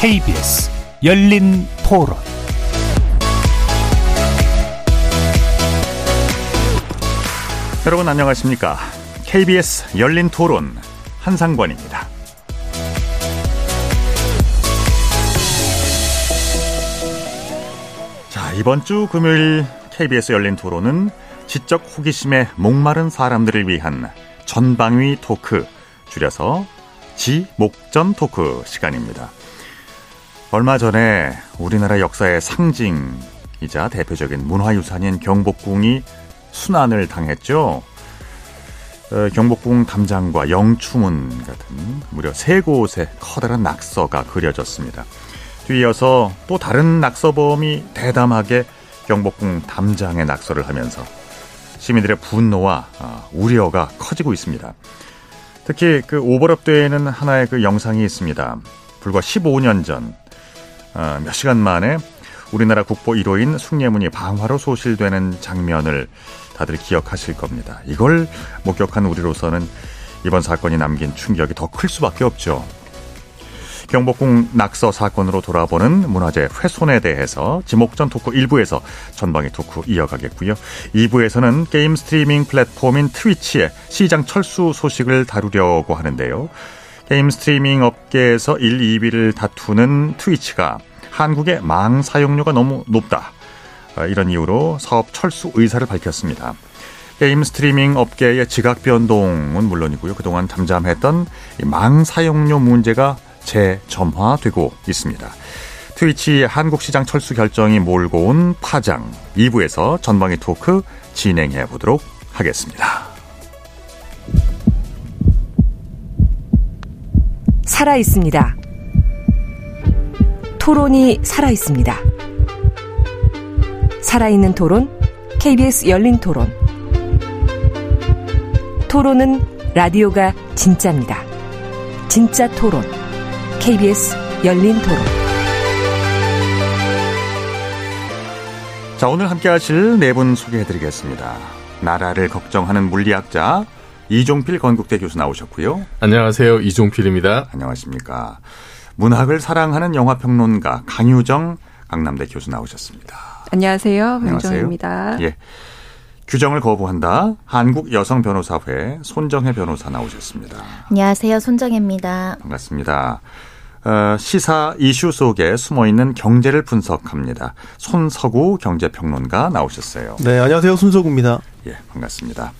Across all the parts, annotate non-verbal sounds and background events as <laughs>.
KBS 열린 토론 여러분 안녕하십니까? KBS 열린 토론 한상권입니다. 자, 이번 주 금요일 KBS 열린 토론은 지적 호기심에 목마른 사람들을 위한 전방위 토크, 줄여서 지목전 토크 시간입니다. 얼마 전에 우리나라 역사의 상징이자 대표적인 문화유산인 경복궁이 순환을 당했죠. 어, 경복궁 담장과 영추문 같은 무려 세 곳에 커다란 낙서가 그려졌습니다. 뒤이어서 또 다른 낙서범이 대담하게 경복궁 담장에 낙서를 하면서 시민들의 분노와 어, 우려가 커지고 있습니다. 특히 그 오버랩되는 하나의 그 영상이 있습니다. 불과 15년 전, 어, 몇 시간 만에 우리나라 국보 1호인 숭례문이 방화로 소실되는 장면을 다들 기억하실 겁니다. 이걸 목격한 우리로서는 이번 사건이 남긴 충격이 더 클 수밖에 없죠. 경복궁 낙서 사건으로 돌아보는 문화재 훼손에 대해서 지목전 토크 1부에서 전방위 토크 이어가겠고요. 2부에서는 게임 스트리밍 플랫폼인 트위치의 시장 철수 소식을 다루려고 하는데요. 게임 스트리밍 업계에서 1, 2위를 다투는 트위치가 한국의 망 사용료가 너무 높다. 아, 이런 이유로 사업 철수 의사를 밝혔습니다. 게임 스트리밍 업계의 지각 변동은 물론이고요. 그동안 잠잠했던 망 사용료 문제가 재점화되고 있습니다. 트위치 한국 시장 철수 결정이 몰고 온 파장 2부에서 전방위 토크 진행해 보도록 하겠습니다. 살아 있습니다. 토론이 살아 있습니다. 살아있는 토론, KBS 열린 토론. 토론은 라디오가 진짜입니다. 진짜 토론, KBS 열린 토론. 자, 오늘 함께 하실 네 분 소개해 드리겠습니다. 나라를 걱정하는 물리학자 이종필 건국대 교수 나오셨고요. 안녕하세요. 이종필입니다. 안녕하십니까. 문학을 사랑하는 영화평론가 강유정 강남대 교수 나오셨습니다. 안녕하세요. 변정입니다. 예. 규정을 거부한다. 한국 여성 변호사회 손정혜 변호사 나오셨습니다. 안녕하세요. 손정혜입니다. 반갑습니다. 어, 시사 이슈 속에 숨어 있는 경제를 분석합니다. 손서구 경제평론가 나오셨어요. 네, 안녕하세요. 손서구입니다. 예, 반갑습니다.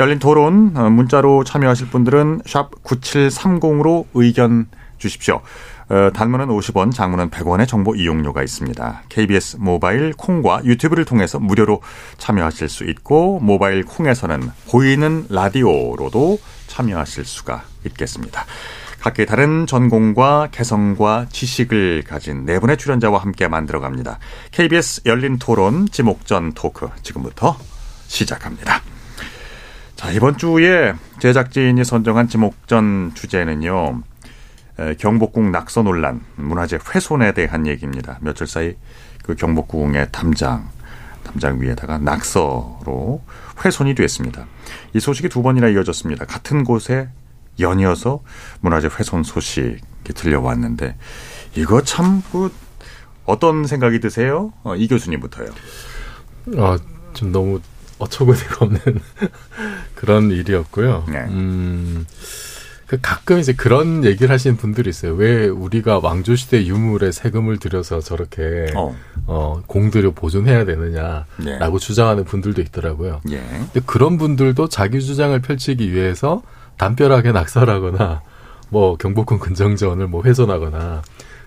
열린 토론 어, 문자로 참여하실 분들은 샵 9730으로 의견 주십시오. 어, 단문은 50원, 장문은 100원의 정보 이용료가 있습니다. KBS 모바일 콩과 유튜브를 통해서 무료로 참여하실 수 있고 모바일 콩에서는 보이는 라디오로도 참여하실 수가 있겠습니다. 각기 다른 전공과 개성과 지식을 가진 네 분의 출연자와 함께 만들어갑니다. KBS 열린 토론 지목전 토크 지금부터 시작합니다. 자, 이번 주에 제작진이 선정한 지목전 주제는요. 경복궁 낙서 논란, 문화재 훼손에 대한 얘기입니다. 며칠 사이 그 경복궁의 담장, 담장 위에다가 낙서로 훼손이 됐습니다. 이 소식이 두 번이나 이어졌습니다. 같은 곳에 연이어서 문화재 훼손 소식이 들려왔는데 이거 참 그 어떤 생각이 드세요? 어, 이 교수님부터요. 아, 좀 너무 어처구니가 없는 <laughs> 그런 일이었고요. 네. 음, 그 가끔 이제 그런 얘기를 하시는 분들이 있어요. 왜 우리가 왕조 시대 유물에 세금을 들여서 저렇게 어. 어, 공들여 보존해야 되느냐라고 네. 주장하는 분들도 있더라고요. 예. 근데 그런 분들도 자기 주장을 펼치기 위해서 담벼락에 낙서하거나 뭐 경복궁 근정전을 뭐 훼손하거나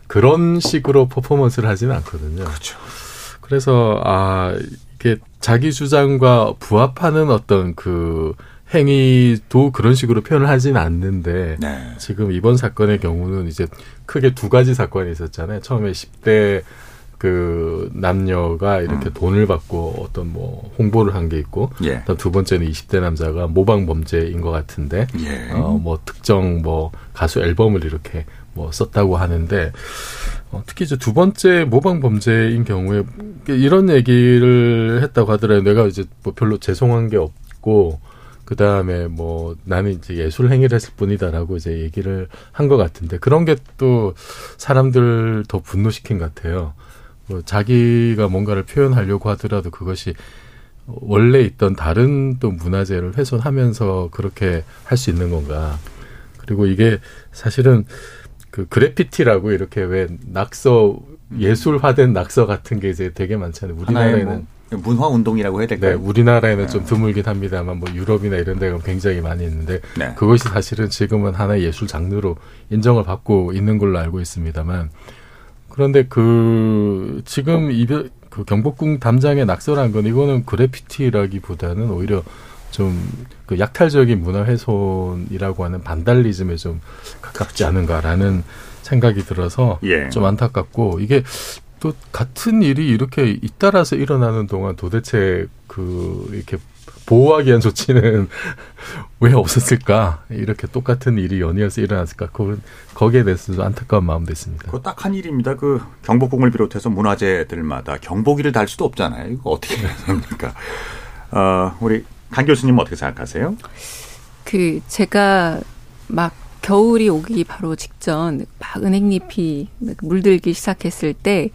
그런 식으로 퍼포먼스를 하지는 않거든요. 그렇죠. 그래서 아 자기 주장과 부합하는 어떤 그 행위도 그런 식으로 표현을 하지는 않는데 네. 지금 이번 사건의 경우는 이제 크게 두 가지 사건이 있었잖아요. 처음에 10대 그 남녀가 이렇게 음. 돈을 받고 어떤 뭐 홍보를 한 게 있고 예. 두 번째는 20대 남자가 모방 범죄인 것 같은데 예. 어뭐 특정 뭐 가수 앨범을 이렇게 뭐 썼다고 하는데 어, 특히 이제 두 번째 모방 범죄인 경우에 이런 얘기를 했다고 하더라고요. 내가 이제 뭐 별로 죄송한 게 없고 그 다음에 뭐 나는 이제 예술 행위를 했을 뿐이다라고 이제 얘기를 한 것 같은데 그런 게 또 사람들 더 분노시킨 것 같아요. 뭐 자기가 뭔가를 표현하려고 하더라도 그것이 원래 있던 다른 또 문화재를 훼손하면서 그렇게 할 수 있는 건가. 그리고 이게 사실은 그 그래피티라고 이렇게 왜 낙서 예술화된 낙서 같은 게 이제 되게 많잖아요. 우리나라에는 뭐 문화 운동이라고 해야 될까요? 네, 우리나라에는 네. 좀 드물긴 합니다만 뭐 유럽이나 이런 데가 굉장히 많이 있는데 네. 그것이 사실은 지금은 하나의 예술 장르로 인정을 받고 있는 걸로 알고 있습니다만 그런데 그 지금 이별 그 경복궁 담장에 낙서란 건 이거는 그래피티라기보다는 오히려 좀 그 약탈적인 문화 훼손이라고 하는 반달리즘에 좀 가깝지 않은가라는 생각이 들어서 예. 좀 안타깝고 이게 또 같은 일이 이렇게 잇따라서 일어나는 동안 도대체 그 이렇게 보호하기 위한 조치는 왜 없었을까? 이렇게 똑같은 일이 연이어서 일어났을까? 그 거기에 대해서도 안타까운 마음도 있습니다. 그딱한 일입니다. 그 경복궁을 비롯해서 문화재들마다 경보기를 달 수도 없잖아요. 이거 어떻게 해야 됩니까? 어, 우리 강 교수님 어떻게 생각하세요? 그 제가 막 겨울이 오기 바로 직전 막 은행잎이 물들기 시작했을 때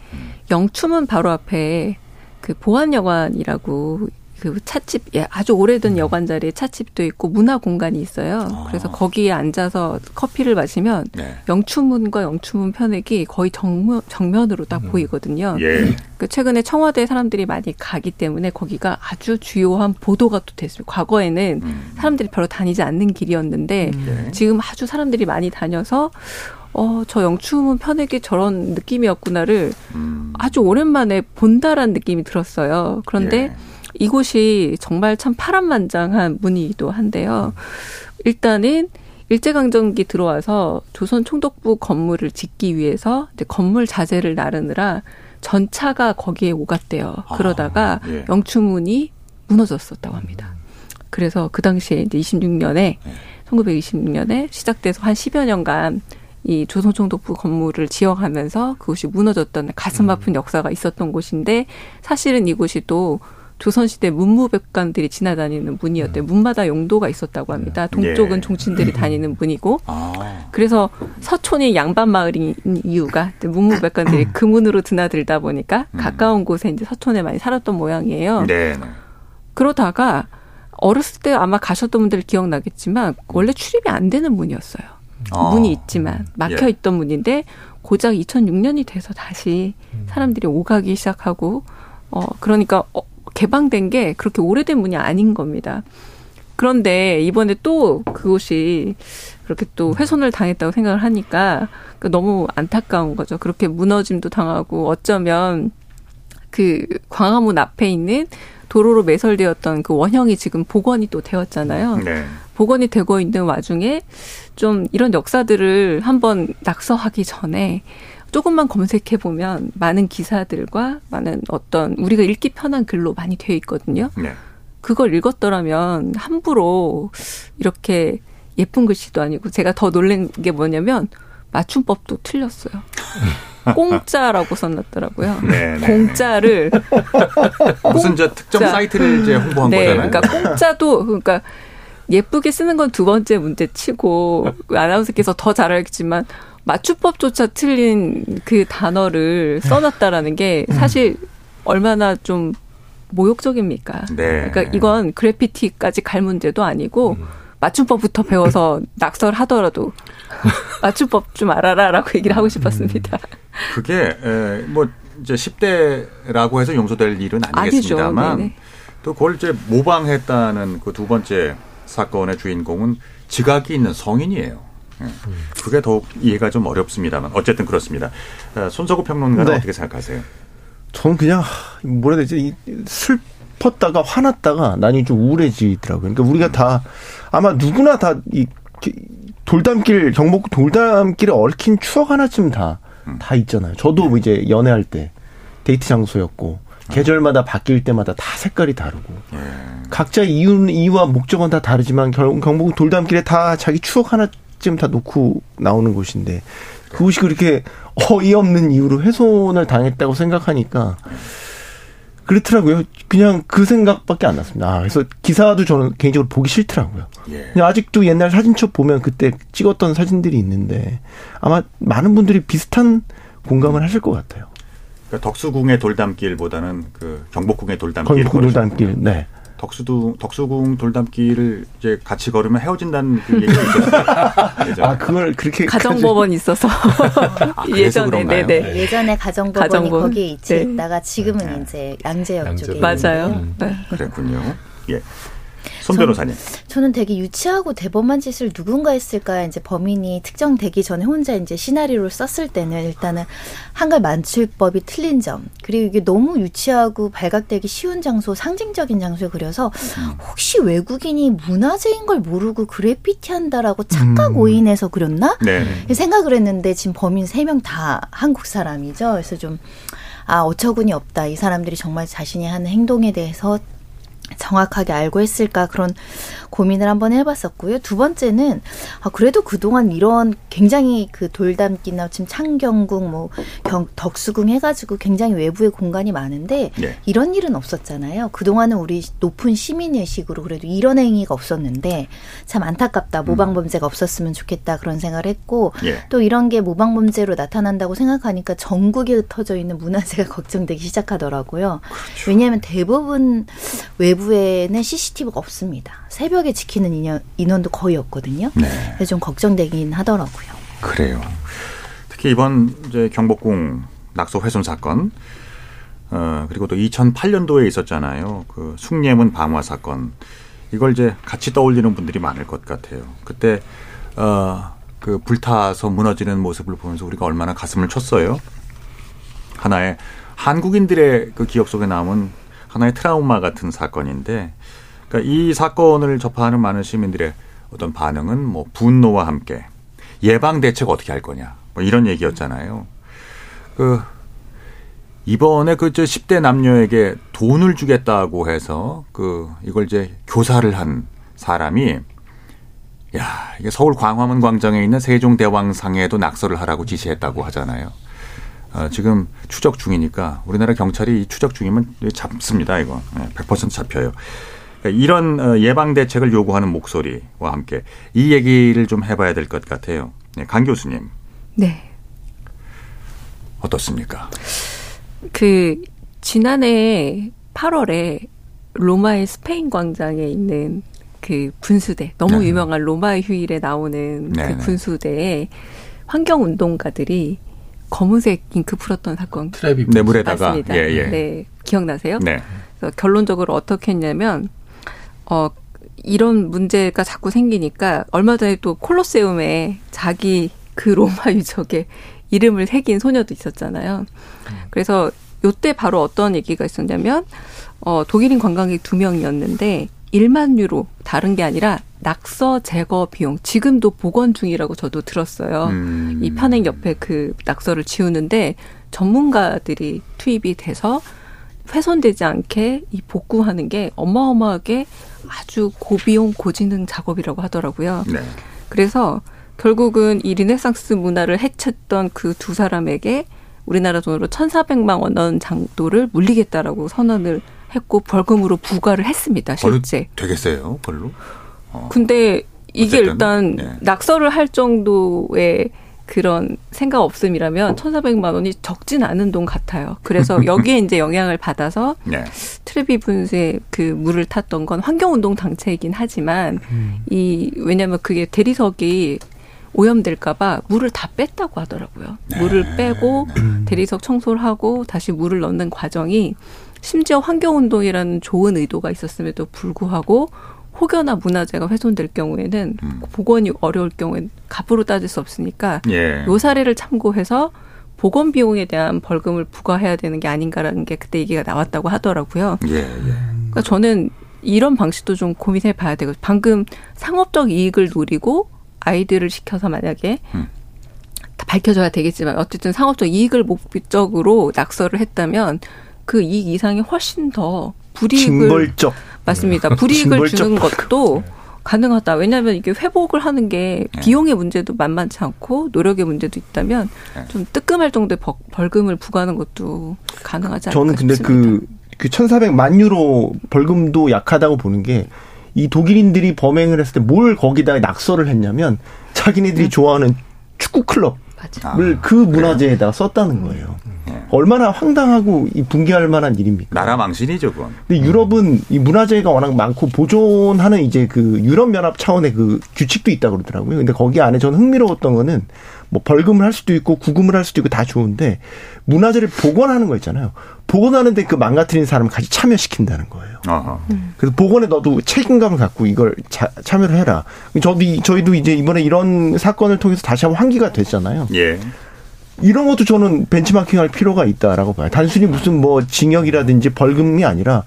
영춤은 바로 앞에 그 보안여관이라고 그 찻집 예, 아주 오래된 음. 여관 자리에 찻집도 있고 문화 공간이 있어요. 아. 그래서 거기에 앉아서 커피를 마시면 네. 영추문과 영추문 편액이 거의 정면, 정면으로 딱 음. 보이거든요. 예. 그 최근에 청와대 사람들이 많이 가기 때문에 거기가 아주 주요한 보도가 또 됐습니다. 과거에는 음. 사람들이 별로 다니지 않는 길이었는데 음. 네. 지금 아주 사람들이 많이 다녀서 어, 저 영추문 편액이 저런 느낌이었구나를 음. 아주 오랜만에 본다란 느낌이 들었어요. 그런데 예. 이곳이 정말 참 파란만장한 문이기도 한데요. 일단은 일제강점기 들어와서 조선 총독부 건물을 짓기 위해서 이제 건물 자재를 나르느라 전차가 거기에 오갔대요. 아, 그러다가 예. 영추문이 무너졌었다고 합니다. 그래서 그 당시에 이제 26년에 예. 1926년에 시작돼서 한 10여 년간 이 조선 총독부 건물을 지어가면서 그곳이 무너졌던 가슴 아픈 음. 역사가 있었던 곳인데 사실은 이곳이 또 조선시대 문무백관들이 지나다니는 문이었대요. 음. 문마다 용도가 있었다고 합니다. 네. 동쪽은 예. 종친들이 다니는 문이고, 아. 그래서 서촌이 양반 마을인 이유가 문무백관들이 그 문으로 드나들다 보니까 음. 가까운 곳에 이제 서촌에 많이 살았던 모양이에요. 네. 그러다가 어렸을 때 아마 가셨던 분들 기억나겠지만 원래 출입이 안 되는 문이었어요. 아. 문이 있지만 막혀 예. 있던 예. 문인데 고작 2006년이 돼서 다시 음. 사람들이 오가기 시작하고 어 그러니까 어, 개방된 게 그렇게 오래된 문이 아닌 겁니다. 그런데 이번에 또 그곳이 그렇게 또 훼손을 당했다고 생각을 하니까 너무 안타까운 거죠. 그렇게 무너짐도 당하고 어쩌면 그 광화문 앞에 있는 도로로 매설되었던 그 원형이 지금 복원이 또 되었잖아요. 네. 복원이 되고 있는 와중에 좀 이런 역사들을 한번 낙서하기 전에 조금만 검색해 보면 많은 기사들과 많은 어떤 우리가 읽기 편한 글로 많이 되어 있거든요. 네. 그걸 읽었더라면 함부로 이렇게 예쁜 글씨도 아니고 제가 더 놀란 게 뭐냐면 맞춤법도 틀렸어요. <laughs> 공짜라고 써놨더라고요. 네, 네. 공짜를 <laughs> 무슨 저 특정 사이트를 이제 홍보한 네, 거잖아요. 그러니까 공짜도 그러니까 예쁘게 쓰는 건 두 번째 문제 치고 <laughs> 아나운서께서 더 잘 알겠지만 맞춤법조차 틀린 그 단어를 써놨다라는 게 사실 얼마나 좀 모욕적입니까? 네. 그러니까 이건 그래피티까지 갈 문제도 아니고 음. 맞춤법부터 배워서 <laughs> 낙설하더라도 맞춤법 좀 알아라라고 얘기를 하고 싶었습니다. 음. 그게 에, 뭐 이제 10대라고 해서 용서될 일은 아니겠습니다만 또 그걸 이제 모방했다는 그 두 번째 사건의 주인공은 지각이 있는 성인이에요. 예. 그게 더욱 이해가 좀 어렵습니다만 어쨌든 그렇습니다. 어, 손석구 평론가는 네. 어떻게 생각하세요? 저는 그냥 뭐라 해야 되지 슬펐다가 화났다가 나중에 좀 우울해지더라고요. 그러니까 우리가 음. 다 아마 누구나 다 이 돌담길 경복 돌담길에 얽힌 추억 하나쯤 다다 음. 다 있잖아요. 저도 네. 이제 연애할 때 데이트 장소였고 계절마다 바뀔 때마다 다 색깔이 다르고 예. 각자 이유 이유와 목적은 다 다르지만 경복 돌담길에 다 자기 추억 하나 쯤 다 놓고 나오는 곳인데 그곳이 그렇게 어이없는 이유로 훼손을 당했다고 생각하니까 그렇더라고요. 그냥 그 생각밖에 안 났습니다. 아, 그래서 기사도 저는 개인적으로 보기 싫더라고요. 예. 아직도 옛날 사진첩 보면 그때 찍었던 사진들이 있는데 아마 많은 분들이 비슷한 공감을 하실 것 같아요. 그러니까 덕수궁의 돌담길보다는 그 경복궁의 돌담길. 경복궁 돌담길. 네. 덕수도 덕수궁 돌담길을 이제 같이 걸으면 헤어진다는 그 얘기가 있었어요. 아 그걸 그렇게 가정법원 있었어. <laughs> 아, 예전에 네네. 네. 예전에 가정법원이 가정법. 거기에 위치했다가 네. 지금은 네. 이제 양재역 양재. 쪽에 맞아요. 음. 네. 그랬군요. 예. 손 변호사님. 저는 되게 유치하고 대범한 짓을 누군가 했을까 이제 범인이 특정되기 전에 혼자 이제 시나리오를 썼을 때는 일단은 한글 만출법이 틀린 점 그리고 이게 너무 유치하고 발각되기 쉬운 장소 상징적인 장소에 그려서 혹시 외국인이 문화재인 걸 모르고 그래피티 한다라고 착각 음. 오인해서 그렸나 네. 생각을 했는데 지금 범인 세 명 다 한국 사람이죠. 그래서 좀 아, 어처구니 없다. 이 사람들이 정말 자신이 하는 행동에 대해서 정확하게 알고 했을까 그런 고민을 한번 해봤었고요. 두 번째는 아 그래도 그동안 이런 굉장히 그 돌담기나 지금 창경궁 뭐 경, 덕수궁 해가지고 굉장히 외부의 공간이 많은데 네. 이런 일은 없었잖아요. 그동안은 우리 높은 시민의식으로 그래도 이런 행위가 없었는데 참 안타깝다. 모방범죄가 없었으면 좋겠다 그런 생각을 했고 네. 또 이런 게 모방범죄로 나타난다고 생각하니까 전국에 <laughs> 흩어져 있는 문화재가 <laughs> 걱정되기 시작하더라고요. 그렇죠. 왜냐하면 대부분 외부 에는 CCTV가 없습니다. 새벽 새벽에 지키는 인연, 인원도 거의 없거든요. 네. 그래서 좀 걱정되긴 하더라고요. 그래요. 특히 이번 이제 경복궁 낙서 훼손 사건, 어, 그리고 또 2008년도에 있었잖아요. 그 숭례문 방화 사건. 이걸 이제 같이 떠올리는 분들이 많을 것 같아요. 그때, 어, 그 불타서 무너지는 모습을 보면서 우리가 얼마나 가슴을 쳤어요. 하나의 한국인들의 그 기억 속에 남은 하나의 트라우마 같은 사건인데 그러니까 이 사건을 접하는 많은 시민들의 어떤 반응은 뭐 분노와 함께 예방 대책 어떻게 할 거냐 뭐 이런 얘기였잖아요. 그 이번에 그저 10대 남녀에게 돈을 주겠다고 해서 그 이걸 이제 교사를 한 사람이 야, 이게 서울 광화문 광장에 있는 세종대왕상에도 낙서를 하라고 지시했다고 하잖아요. 어, 지금 추적 중이니까 우리나라 경찰이 추적 중이면 잡습니다, 이거. 100% 잡혀요. 그러니까 이런 어, 예방 대책을 요구하는 목소리와 함께 이 얘기를 좀 해봐야 될 것 같아요. 네, 강 교수님. 네. 어떻습니까? 그 지난해 8월에 로마의 스페인 광장에 있는 그 분수대 너무 네. 유명한 로마의 휴일에 나오는 네, 그 네. 분수대에 환경 운동가들이 검은색 잉크 풀었던 사건 트랩이 네, 물에다가 맞습니다. 예, 예. 네 기억나세요? 네. 그래서 결론적으로 어떻게 했냐면 어, 이런 문제가 자꾸 생기니까 얼마 전에 또 콜로세움에 자기 그 로마 <laughs> 유적에 이름을 새긴 소녀도 있었잖아요. 그래서 요때 바로 어떤 얘기가 있었냐면 어, 독일인 관광객 두 명이었는데 1만 유로 다른 게 아니라 낙서 제거 비용 지금도 복원 중이라고 저도 들었어요. 음. 이 편행 옆에 그 낙서를 지우는데 전문가들이 투입이 돼서 훼손되지 않게 이 복구하는 게 어마어마하게 아주 고비용 고지능 작업이라고 하더라고요. 네. 그래서 결국은 이 르네상스 문화를 해쳤던 그 두 사람에게 우리나라 돈으로 1,400만 원 정도를 물리겠다라고 선언을 했고 벌금으로 부과를 했습니다. 실제. 되겠어요, 별로? 어. 근데 이게 어쨌든, 일단 네. 낙서를 할 정도의 그런 생각 없음이라면 1,400만 원이 적진 않은 돈 같아요. 그래서 <laughs> 여기에 이제 영향을 받아서 네. 트레비 분수에 그 물을 탔던 건 환경운동 단체이긴 하지만 음. 이 왜냐하면 그게 대리석이 오염될까봐 물을 다 뺐다고 하더라고요. 네. 물을 빼고 대리석 청소를 하고 다시 물을 넣는 과정이 심지어 환경운동이라는 좋은 의도가 있었음에도 불구하고 혹여나 문화재가 훼손될 경우에는 음. 복원이 어려울 경우엔 값으로 따질 수 없으니까 예. 요 사례를 참고해서 복원 비용에 대한 벌금을 부과해야 되는 게 아닌가라는 게 그때 얘기가 나왔다고 하더라고요. 예, 예. 그러니까 저는 이런 방식도 좀 고민해 봐야 되고 방금 상업적 이익을 노리고 아이들을 시켜서 만약에 음. 다 밝혀져야 되겠지만 어쨌든 상업적 이익을 목적으로 낙서를 했다면 그 이익 이상이 훨씬 더 불이익을 징벌적 맞습니다. 불이익을 주는 것도 가능하다. 왜냐하면 이게 회복을 하는 게 네. 비용의 문제도 만만치 않고 노력의 문제도 있다면 네. 좀 뜨끔할 정도의 벌금을 부과하는 것도 가능하지 않을까 저는 근데 싶습니다. 그 그 1,400만 유로 벌금도 약하다고 보는 게 이 독일인들이 범행을 했을 때 뭘 거기다 낙서를 했냐면 자기네들이 음. 좋아하는 축구 클럽 을 아, 그 문화재에다가 썼다는 거예요. 네. 얼마나 황당하고 이 붕괴할 만한 일입니까? 나라 망신이죠, 그건. 근데 유럽은 이 문화재가 워낙 많고 보존하는 이제 그 유럽 연합 차원의 그 규칙도 있다 그러더라고요. 근데 거기 안에 저는 흥미로웠던 거는 뭐 벌금을 할 수도 있고 구금을 할 수도 있고 다 좋은데 문화재를 복원하는 거 있잖아요. 복원하는데 그 망가뜨린 사람을 같이 참여시킨다는 거예요. 어허. 그래서 복원에 너도 책임감을 갖고 이걸 자, 참여를 해라. 저도 저희도 이제 이번에 이런 사건을 통해서 다시 한번 환기가 됐잖아요. 예. 이런 것도 저는 벤치마킹할 필요가 있다라고 봐요. 단순히 무슨 뭐 징역이라든지 벌금이 아니라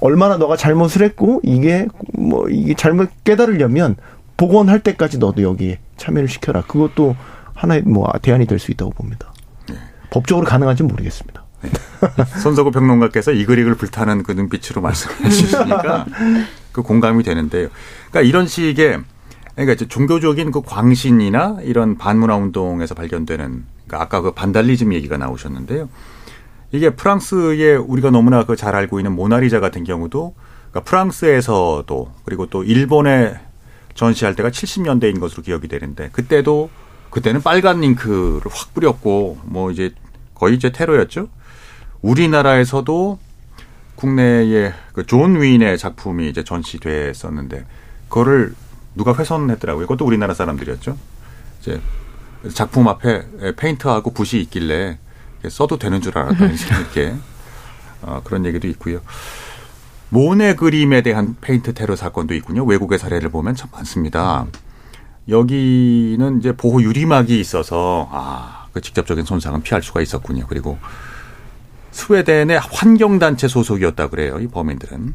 얼마나 너가 잘못을 했고 이게 뭐 이게 잘못 깨달으려면 복원할 때까지 너도 여기에 참여를 시켜라. 그것도 하나의 뭐 대안이 될 수 있다고 봅니다. 네. 법적으로 가능한지는 모르겠습니다. 네. 손석구 평론가께서 이글이글 불타는 그 눈빛으로 말씀해 주시니까 <laughs> 그 공감이 되는데요. 그러니까 이런 식의 그러니까 종교적인 그 광신이나 이런 반문화 운동에서 발견되는 그러니까 아까 그 반달리즘 얘기가 나오셨는데요. 이게 프랑스의 우리가 너무나 그 잘 알고 있는 모나리자 같은 경우도 그러니까 프랑스에서도 그리고 또 일본에 전시할 때가 70년대인 것으로 기억이 되는데 그때도 그때는 빨간 잉크를 확 뿌렸고 뭐 이제 거의 이제 테러였죠. 우리나라에서도 국내에 그 존원의 작품이 이제 전시됐었는데 그거를 누가 훼손했더라고요. 그것도 우리나라 사람들이었죠. 이제 작품 앞에 페인트하고 붓이 있길래 써도 되는 줄 알았더니 <laughs> 이렇게 어, 그런 얘기도 있고요. 모네 그림에 대한 페인트 테러 사건도 있군요. 외국의 사례를 보면 참 많습니다. 여기는 이제 보호 유리막이 있어서 아, 그 직접적인 손상은 피할 수가 있었군요. 그리고 스웨덴의 환경단체 소속이었다 그래요. 이 범인들은.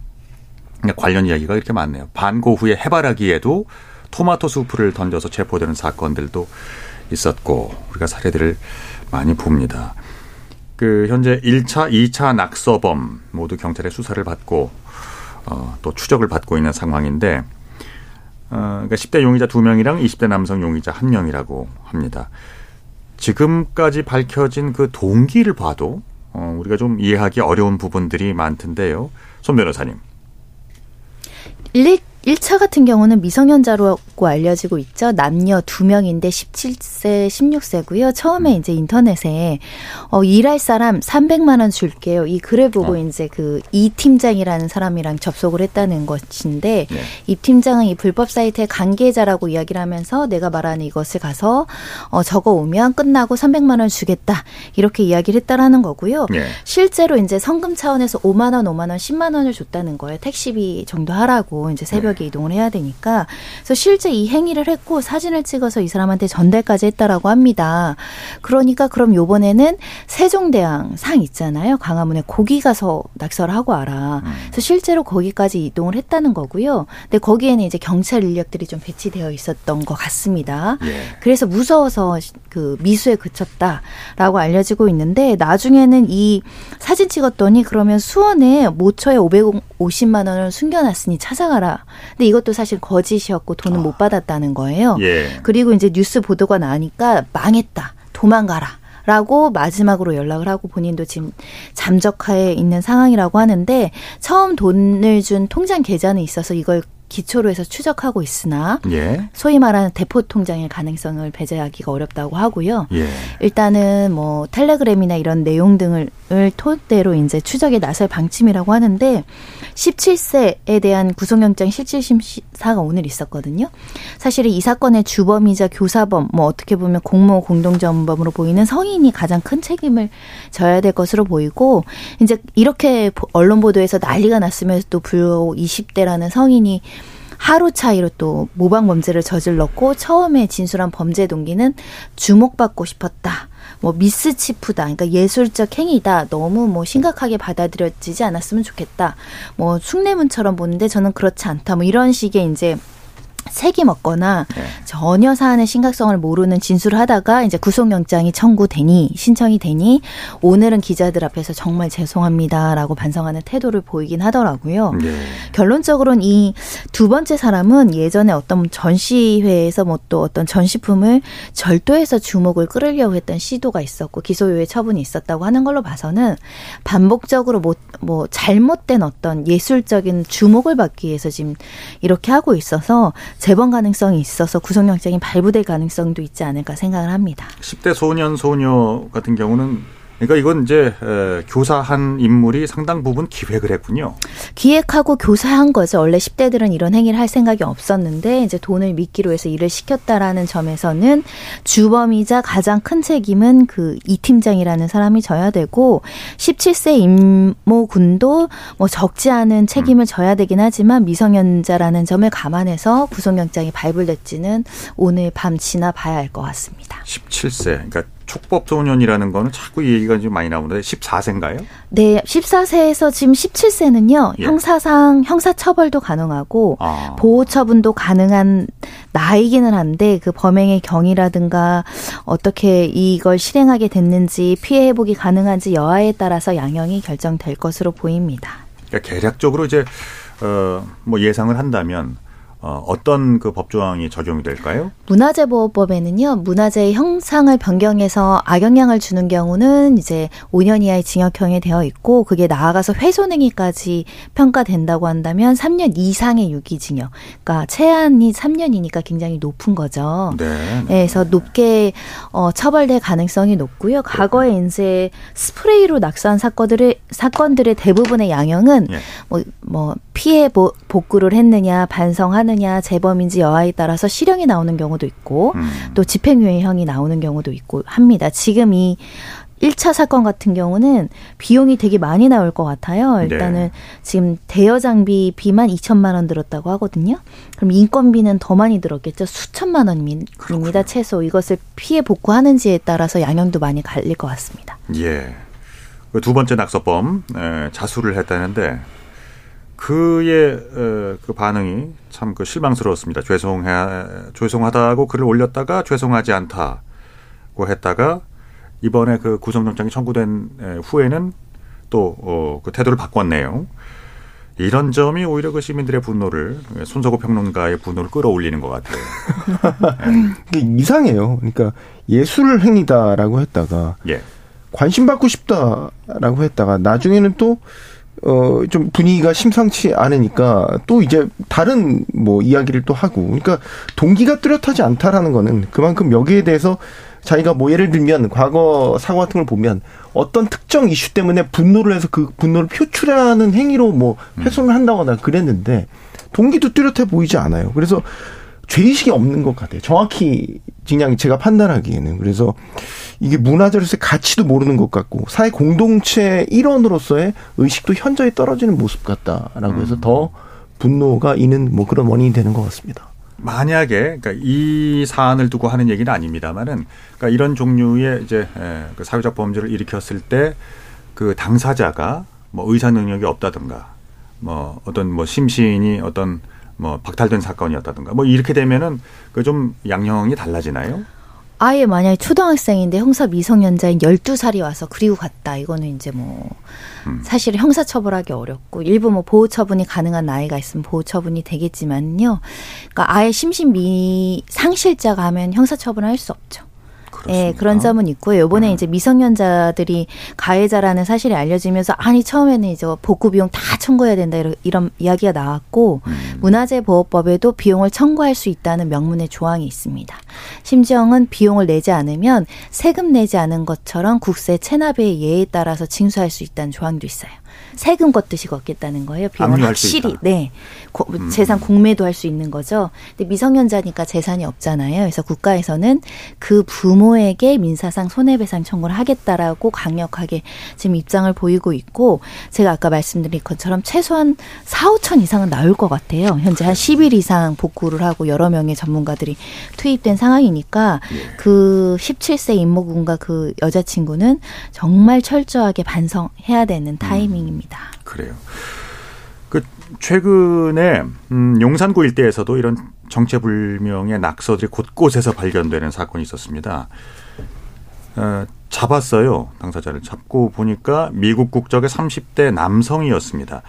그러니까 관련 이야기가 이렇게 많네요. 반고 후에 해바라기에도 토마토 수프를 던져서 체포되는 사건들도 있었고 우리가 사례들을 많이 봅니다. 그 현재 1차, 2차 낙서범 모두 경찰의 수사를 받고 어, 또 추적을 받고 있는 상황인데 어, 그러니까 10대 용의자 2명이랑 20대 남성 용의자 1명이라고 합니다. 지금까지 밝혀진 그 동기를 봐도 어, 우리가 좀 이해하기 어려운 부분들이 많던데요. 손 변호사님. 1차 같은 경우는 미성년자라고 알려지고 있죠. 남녀 2명인데 17세, 16세고요. 처음에 음. 이제 인터넷에 어 일할 사람 300만 원 줄게요. 이 글을 보고 어. 이제 그 이 팀장이라는 사람이랑 접속을 했다는 것인데 네. 이 팀장은 이 불법 사이트의 관계자라고 이야기를 하면서 내가 말하는 이것을 가서 어 적어 오면 끝나고 300만 원 주겠다. 이렇게 이야기를 했다라는 거고요. 네. 실제로 이제 성금 차원에서 5만 원, 5만 원, 10만 원을 줬다는 거예요. 택시비 정도 하라고 이제 새벽 새벽에 이동을 해야 되니까 그래서 실제 이 행위를 했고 사진을 찍어서 이 사람한테 전달까지 했다라고 합니다. 그러니까 그럼 요번에는 세종대왕 상 있잖아요. 광화문에 거기 가서 낙서를 하고 와라. 음. 그래서 실제로 거기까지 이동을 했다는 거고요. 근데 거기에는 이제 경찰 인력들이 좀 배치되어 있었던 것 같습니다. 예. 그래서 무서워서 그 미수에 그쳤다라고 알려지고 있는데 나중에는 이 사진 찍었더니 그러면 수원에 모처에 550만 원을 숨겨놨으니 찾아가라. 근데 이것도 사실 거짓이었고 돈은 아. 못 받았다는 거예요. 예. 그리고 이제 뉴스 보도가 나니까 망했다. 도망가라. 라고 마지막으로 연락을 하고 본인도 지금 잠적하에 있는 상황이라고 하는데 처음 돈을 준 통장 계좌는 있어서 이걸 기초로 해서 추적하고 있으나 예. 소위 말하는 대포 통장의 가능성을 배제하기가 어렵다고 하고요. 예. 일단은 뭐 텔레그램이나 이런 내용 등을 토대로 이제 추적에 나설 방침이라고 하는데 17세에 대한 구속영장 실질심사가 오늘 있었거든요. 사실 이 사건의 주범이자 교사범, 뭐 어떻게 보면 공모 공동전범으로 보이는 성인이 가장 큰 책임을 져야 될 것으로 보이고 이제 이렇게 언론 보도에서 난리가 났으면서도 불구하고 20대라는 성인이 하루 차이로 또 모방 범죄를 저질렀고 처음에 진술한 범죄 동기는 주목받고 싶었다. 뭐 미스치프다. 그러니까 예술적 행위다. 너무 뭐 심각하게 받아들여지지 않았으면 좋겠다. 뭐 숭례문처럼 보는데 저는 그렇지 않다. 뭐 이런 식의 이제 색이 먹거나 네. 전혀 사안의 심각성을 모르는 진술을 하다가 이제 구속영장이 청구되니 신청이 되니 오늘은 기자들 앞에서 정말 죄송합니다라고 반성하는 태도를 보이긴 하더라고요. 네. 결론적으로는 이 두 번째 사람은 예전에 어떤 전시회에서 뭐 또 어떤 전시품을 절도해서 주목을 끌으려고 했던 시도가 있었고 기소유예 처분이 있었다고 하는 걸로 봐서는 반복적으로 뭐, 뭐 잘못된 어떤 예술적인 주목을 받기 위해서 지금 이렇게 하고 있어서 재번 가능성이 있어서 구속영장이 발부될 가능성도 있지 않을까 생각을 합니다. 10대 소년 소녀 같은 경우는 그러니까 이건 이제 교사한 인물이 상당 부분 기획을 했군요. 기획하고 교사한 거죠. 원래 10대들은 이런 행위를 할 생각이 없었는데 이제 돈을 미끼로 해서 일을 시켰다라는 점에서는 주범이자 가장 큰 책임은 그 이 팀장이라는 사람이 져야 되고 17세 임모 군도 뭐 적지 않은 책임을 음. 져야 되긴 하지만 미성년자라는 점을 감안해서 구속영장이 발부됐지는 오늘 밤 지나 봐야 할 것 같습니다. 17세. 그러니까 촉법소년이라는 거는 자꾸 이 얘기가 좀 많이 나오는데 14세인가요? 네, 14세에서 지금 17세는요. 예. 형사상 형사 처벌도 가능하고 아. 보호 처분도 가능한 나이기는 한데 그 범행의 경위라든가 어떻게 이걸 실행하게 됐는지 피해 회복이 가능한지 여하에 따라서 양형이 결정될 것으로 보입니다. 그러니까 개략적으로 이제 어뭐 예상을 한다면 어, 어떤 그 법조항이 적용이 될까요? 문화재보호법에는요, 문화재의 형상을 변경해서 악영향을 주는 경우는 이제 5년 이하의 징역형이 되어 있고, 그게 나아가서 훼손행위까지 평가된다고 한다면 3년 이상의 유기징역. 그러니까 최한이 3년이니까 굉장히 높은 거죠. 네. 네. 그래서 높게 어, 처벌될 가능성이 높고요. 과거에 이제 스프레이로 낙서한 사건들의 사건들의 대부분의 양형은 예. 뭐, 뭐 피해 복구를 했느냐, 반성하는 하느냐 재범인지 여하에 따라서 실형이 나오는 경우도 있고 음. 또 집행유예형이 나오는 경우도 있고 합니다. 지금 이 1차 사건 같은 경우는 비용이 되게 많이 나올 것 같아요. 일단은 네. 지금 대여 장비 비만 2천만 원 들었다고 하거든요. 그럼 인건비는 더 많이 들었겠죠. 수천만 원입니다. 그렇군요. 최소 이것을 피해 복구하는지에 따라서 양형도 많이 갈릴 것 같습니다. 예. 그두 번째 낙서범 자수를 했다는데 그의 어, 그 반응이 참 그 실망스러웠습니다. 죄송해 죄송하다고 글을 올렸다가 죄송하지 않다고 했다가 이번에 그 구속영장이 청구된 후에는 또그 어, 태도를 바꿨네요. 이런 점이 오히려 그 시민들의 분노를 손석구 평론가의 분노를 끌어올리는 것 같아요. <laughs> 이게 이상해요. 그러니까 예술 행위다라고 했다가 예. 관심 받고 싶다라고 했다가 나중에는 또 어, 좀 분위기가 심상치 않으니까 또 이제 다른 뭐 이야기를 또 하고. 그러니까 동기가 뚜렷하지 않다라는 거는 그만큼 여기에 대해서 자기가 뭐 예를 들면 과거 사고 같은 걸 보면 어떤 특정 이슈 때문에 분노를 해서 그 분노를 표출하는 행위로 뭐 음. 훼손을 한다거나 그랬는데 동기도 뚜렷해 보이지 않아요. 그래서 죄의식이 없는 것 같아요. 정확히 그냥 제가 판단하기에는. 그래서 이게 문화재로서의 가치도 모르는 것 같고 사회 공동체 일원으로서의 의식도 현저히 떨어지는 모습 같다라고 해서 음. 더 분노가 있는 뭐 그런 원인이 되는 것 같습니다. 만약에 그러니까 이 사안을 두고 하는 얘기는 아닙니다만은 그러니까 이런 종류의 이제 그 사회적 범죄를 일으켰을 때 그 당사자가 뭐 의사 능력이 없다든가 뭐 어떤 뭐 심신이 어떤 뭐 박탈된 사건이었다든가 뭐 이렇게 되면은 그 좀 양형이 달라지나요? 아예 만약에 초등학생인데 형사 미성년자인 12살이 와서 그리고 갔다. 이거는 이제 뭐 음. 사실 형사 처벌하기 어렵고 일부 뭐 보호 처분이 가능한 나이가 있으면 보호 처분이 되겠지만요. 그러니까 아예 심신미 상실자가 하면 형사 처분을 할수 없죠. 예, 그런 점은 있고요. 이번에 음. 이제 미성년자들이 가해자라는 사실이 알려지면서 아니 처음에는 이제 복구 비용 다 청구해야 된다 이런, 이런 이야기가 나왔고 음. 문화재 보호법에도 비용을 청구할 수 있다는 명문의 조항이 있습니다. 심지어는 비용을 내지 않으면 세금 내지 않은 것처럼 국세 체납의 예에 따라서 징수할 수 있다는 조항도 있어요. 세금 걷듯이 걷겠다는 거예요. 비용을 확실히 네 고, 음. 재산 공매도 할 수 있는 거죠. 근데 미성년자니까 재산이 없잖아요. 그래서 국가에서는 그 부모에게 민사상 손해배상 청구를 하겠다라고 강력하게 지금 입장을 보이고 있고 제가 아까 말씀드린 것처럼 최소한 4, 5천 이상은 나올 것 같아요. 현재 한 10일 이상 복구를 하고 여러 명의 전문가들이 투입된 상황이니까 예. 그 17세 임모군과 그 여자친구는 정말 철저하게 반성해야 되는 타이밍입니다. 있습니다. 그래요. 그 최근에 음, 용산구 일대에서도 이런 정체불명의 낙서들이 곳곳에서 발견되는 사건이 있었습니다. 어, 잡았어요. 당사자를 잡고 보니까 미국 국적의 30대 남성이었습니다.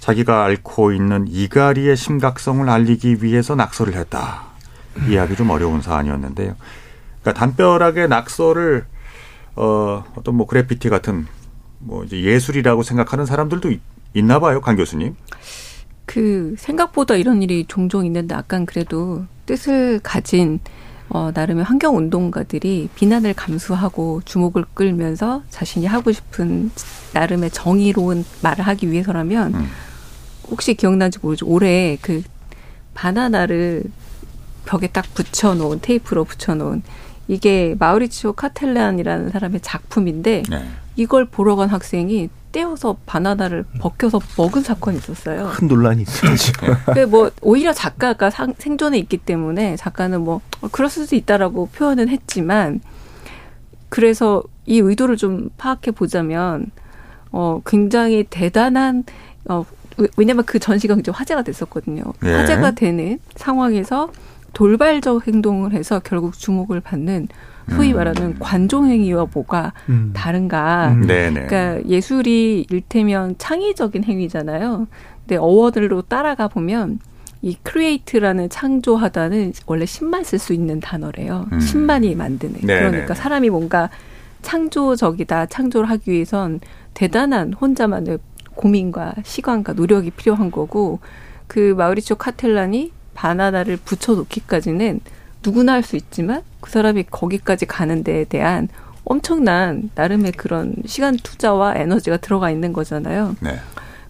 자기가 앓고 있는 이가리의 심각성을 알리기 위해서 낙서를 했다. 이해하기 좀 어려운 사안이었는데요. 그러니까 담벼락에 낙서를 어, 어떤 뭐 그래피티 같은 뭐 이제 예술이라고 생각하는 사람들도 있, 있나 봐요, 강 교수님. 그 생각보다 이런 일이 종종 있는데 아까 그래도 뜻을 가진 어, 나름의 환경 운동가들이 비난을 감수하고 주목을 끌면서 자신이 하고 싶은 나름의 정의로운 말을 하기 위해서라면 음. 혹시 기억나는지 모르죠. 올해 그 바나나를 벽에 딱 붙여놓은 테이프로 붙여놓은 이게 마우리치오 카텔란이라는 사람의 작품인데 네. 이걸 보러 간 학생이 떼어서 바나나를 벗겨서 먹은 사건이 있었어요. 큰 논란이 있었죠. <laughs> 뭐 오히려 작가가 상, 생존에 있기 때문에 작가는 뭐 어, 그럴 수도 있다라고 표현은 했지만 그래서 이 의도를 좀 파악해 보자면 어 굉장히 대단한 어 왜냐면 그 전시가 굉장히 화제가 됐었거든요. 예. 화제가 되는 상황에서 돌발적 행동을 해서 결국 주목을 받는 소위 음. 말하는 관종 행위와 뭐가 음. 다른가. 음. 그러니까 예술이 일테면 창의적인 행위잖아요. 근데 어원으로 따라가 보면 이 create라는 창조하다는 원래 신만 쓸 수 있는 단어래요. 음. 신만이 만드는. 네네. 그러니까 사람이 뭔가 창조적이다, 창조를 하기 위해선 대단한 혼자만의 고민과 시간과 노력이 필요한 거고 그 마우리초 카텔란이 바나나를 붙여놓기까지는 누구나 할 수 있지만 그 사람이 거기까지 가는 데에 대한 엄청난 나름의 그런 시간 투자와 에너지가 들어가 있는 거잖아요. 네.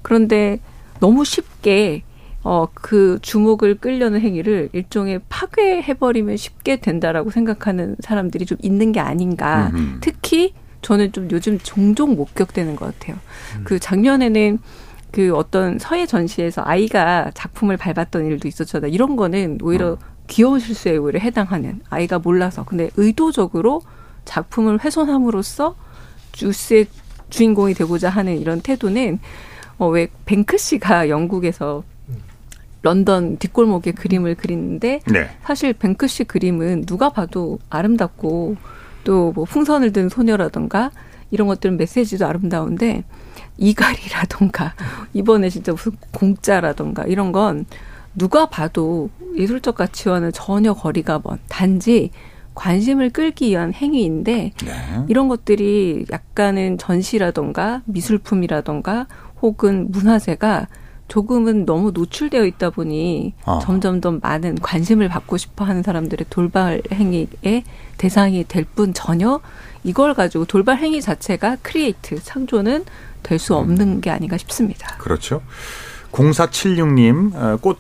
그런데 너무 쉽게 어, 그 주목을 끌려는 행위를 일종의 파괴해버리면 쉽게 된다라고 생각하는 사람들이 좀 있는 게 아닌가. 음흠. 특히 저는 좀 요즘 종종 목격되는 것 같아요. 음. 그 작년에는 그 어떤 서예 전시에서 아이가 작품을 밟았던 일도 있었잖아요. 이런 거는 오히려 음. 귀여운 실수에 오히려 해당하는 아이가 몰라서 근데 의도적으로 작품을 훼손함으로써 주스의 주인공이 되고자 하는 이런 태도는 어 왜 뱅크시가 영국에서 런던 뒷골목에 그림을 그리는데 네. 사실 뱅크시 그림은 누가 봐도 아름답고 또 뭐 풍선을 든 소녀라던가 이런 것들은 메시지도 아름다운데 이갈이라던가 이번에 진짜 무슨 공짜라던가 이런 건 누가 봐도 예술적 가치와는 전혀 거리가 먼 단지 관심을 끌기 위한 행위인데 네. 이런 것들이 약간은 전시라던가 미술품이라던가 혹은 문화재가 조금은 너무 노출되어 있다 보니 어. 점점 더 많은 관심을 받고 싶어 하는 사람들의 돌발 행위의 대상이 될 뿐 전혀 이걸 가지고 돌발 행위 자체가 create 창조는 될 수 없는 음. 게 아닌가 싶습니다. 그렇죠. 0476님 꽃